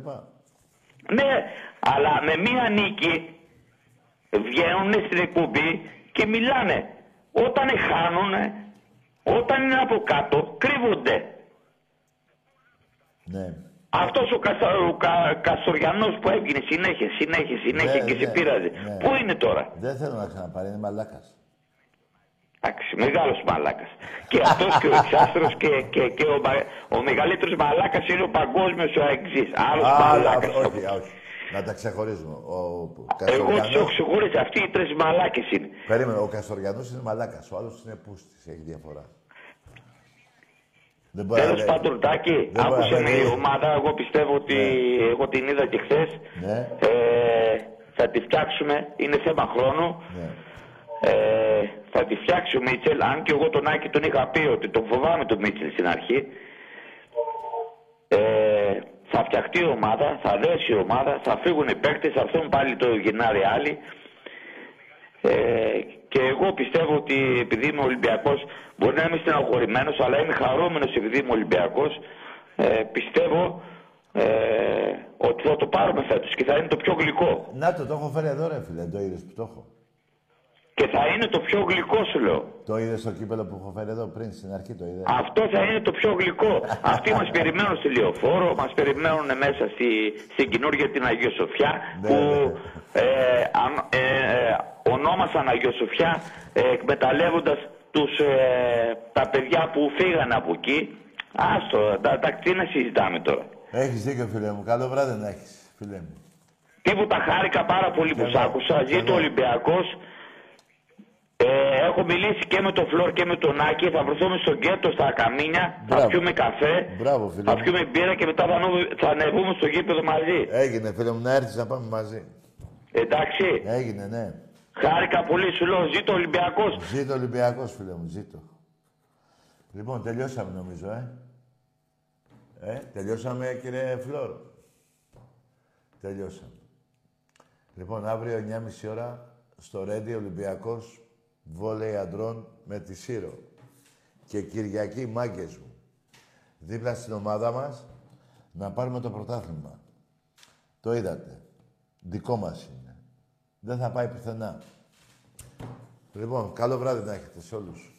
[SPEAKER 23] Ναι, αλλά με μία νίκη βγαίνουν στην εκπομπή και μιλάνε. Όταν χάνουν, όταν είναι από κάτω, κρύβονται.
[SPEAKER 1] Ναι.
[SPEAKER 23] Αυτός ο, Καστα, ο Κα, Καστοριανός που έβγαινε συνέχεια, συνέχεια, συνέχεια
[SPEAKER 1] Ναι,
[SPEAKER 23] και σε
[SPEAKER 1] ναι,
[SPEAKER 23] πήραζε.
[SPEAKER 1] ναι.
[SPEAKER 23] Πού είναι τώρα;
[SPEAKER 1] Δεν θέλω να ξαναπάρει, είναι μαλάκας.
[SPEAKER 23] Εντάξει, μεγάλος μαλάκας. Και αυτός και ο εξάστρος και, και, και ο, μα- ο μεγαλύτερος μαλάκας είναι ο παγκόσμιος ο αεξής. Άλλος
[SPEAKER 1] Α,
[SPEAKER 23] μαλάκας.
[SPEAKER 1] όχι, όχι. Να τα ξεχωρίζουμε. Ο
[SPEAKER 23] Εγώ τους
[SPEAKER 1] Καστοριανός...
[SPEAKER 23] έχω ξεχωρίσει. Αυτοί οι τρεις μαλάκες είναι.
[SPEAKER 1] Περίμενε, ο Καστοριανός είναι μαλάκας, ο άλλος είναι πούστης, έχει διαφορά. Δεν μπορεί να
[SPEAKER 23] Τέλος
[SPEAKER 1] λέει-
[SPEAKER 23] πάντων, Τάκη,
[SPEAKER 1] Δεν μπορεί
[SPEAKER 23] άκουσε
[SPEAKER 1] να
[SPEAKER 23] με
[SPEAKER 1] λέει-
[SPEAKER 23] η ομάδα. Εγώ πιστεύω ότι εγώ την είδα και χθες.
[SPEAKER 1] Ναι,
[SPEAKER 23] Ε, θα τη φτιάξουμε. Είναι θέμα χρόνου.
[SPEAKER 1] ναι.
[SPEAKER 23] Ε, θα τη φτιάξει ο Μίτσελ. Αν και εγώ τον Άκη τον είχα πει ότι τον φοβάμαι τον Μίτσελ στην αρχή. Ε, θα φτιαχτεί η ομάδα, θα δέσει η ομάδα, θα φύγουν οι παίκτες, θα έρθουν πάλι το Γενάρη άλλοι. Ε, και εγώ πιστεύω ότι επειδή είμαι Ολυμπιακός, μπορεί να είμαι στεναχωρημένος, αλλά είμαι χαρούμενος επειδή είμαι Ολυμπιακός. Ε, πιστεύω ε, ότι θα το πάρουμε φέτος και θα είναι το πιο γλυκό.
[SPEAKER 1] Να το, το έχω φέρει εδώ ρε φίλε, το είδες που το έχω.
[SPEAKER 23] Και θα είναι το πιο γλυκό σου λέω.
[SPEAKER 1] Το είδες στο κύπελο που έχω φέρει εδώ πριν, στην αρχή το είδες.
[SPEAKER 23] Αυτό θα είναι το πιο γλυκό. Αυτοί μας περιμένουν στη Λεωφόρο, μας περιμένουν μέσα στη, στην καινούργια την Αγία Σοφιά,
[SPEAKER 1] Ναι,
[SPEAKER 23] που ε, αν- ε, ε, ονόμασαν Αγία Σοφιά ε, εκμεταλλεύοντας τους, ε, τα παιδιά που φύγανε από εκεί. Άστο, τα, τα, τι να συζητάμε τώρα.
[SPEAKER 1] Έχεις δίκιο, φίλε μου. Καλό βράδυ να έχεις, φίλε μου.
[SPEAKER 23] Τίποτα χάρηκα πάρα πολύ που σ' άκουσα. Ζήτω ο Ολυμπιακός. Ε, έχω μιλήσει και με τον Φλόρ και με τον Άκη. Θα βρεθούμε στο γκέτο στα καμίνια. Θα
[SPEAKER 1] Μπράβο.
[SPEAKER 23] πιούμε καφέ.
[SPEAKER 1] Μπράβο, φίλε
[SPEAKER 23] Θα
[SPEAKER 1] μου.
[SPEAKER 23] πιούμε μπύρα και μετά θα, ανέβουμε- θα ανεβούμε στο γήπεδο μαζί.
[SPEAKER 1] Έγινε, φίλε μου, να έρθεις να πάμε μαζί.
[SPEAKER 23] Εντάξει.
[SPEAKER 1] Έγινε, ναι.
[SPEAKER 23] Χάρηκα πολύ. Σου λέω ζήτω ο Ολυμπιακός.
[SPEAKER 1] Ζήτω Ολυμπιακός, φίλε μου, ζήτω. Λοιπόν, τελειώσαμε νομίζω, ε. Ε, τελειώσαμε, κύριε Φλόρ. Τελειώσαμε. Λοιπόν, αύριο 9.30 ώρα στο Ρέντι Ολυμπιακός βόλεϊ αντρών με τη Σύρο. Και Κυριακή μάγκες μου. Δίπλα στην ομάδα μας να πάρουμε το πρωτάθλημα. Το είδατε. Δικό μας είναι. Δεν θα πάει πουθενά. Λοιπόν, καλό βράδυ να έχετε σε όλους.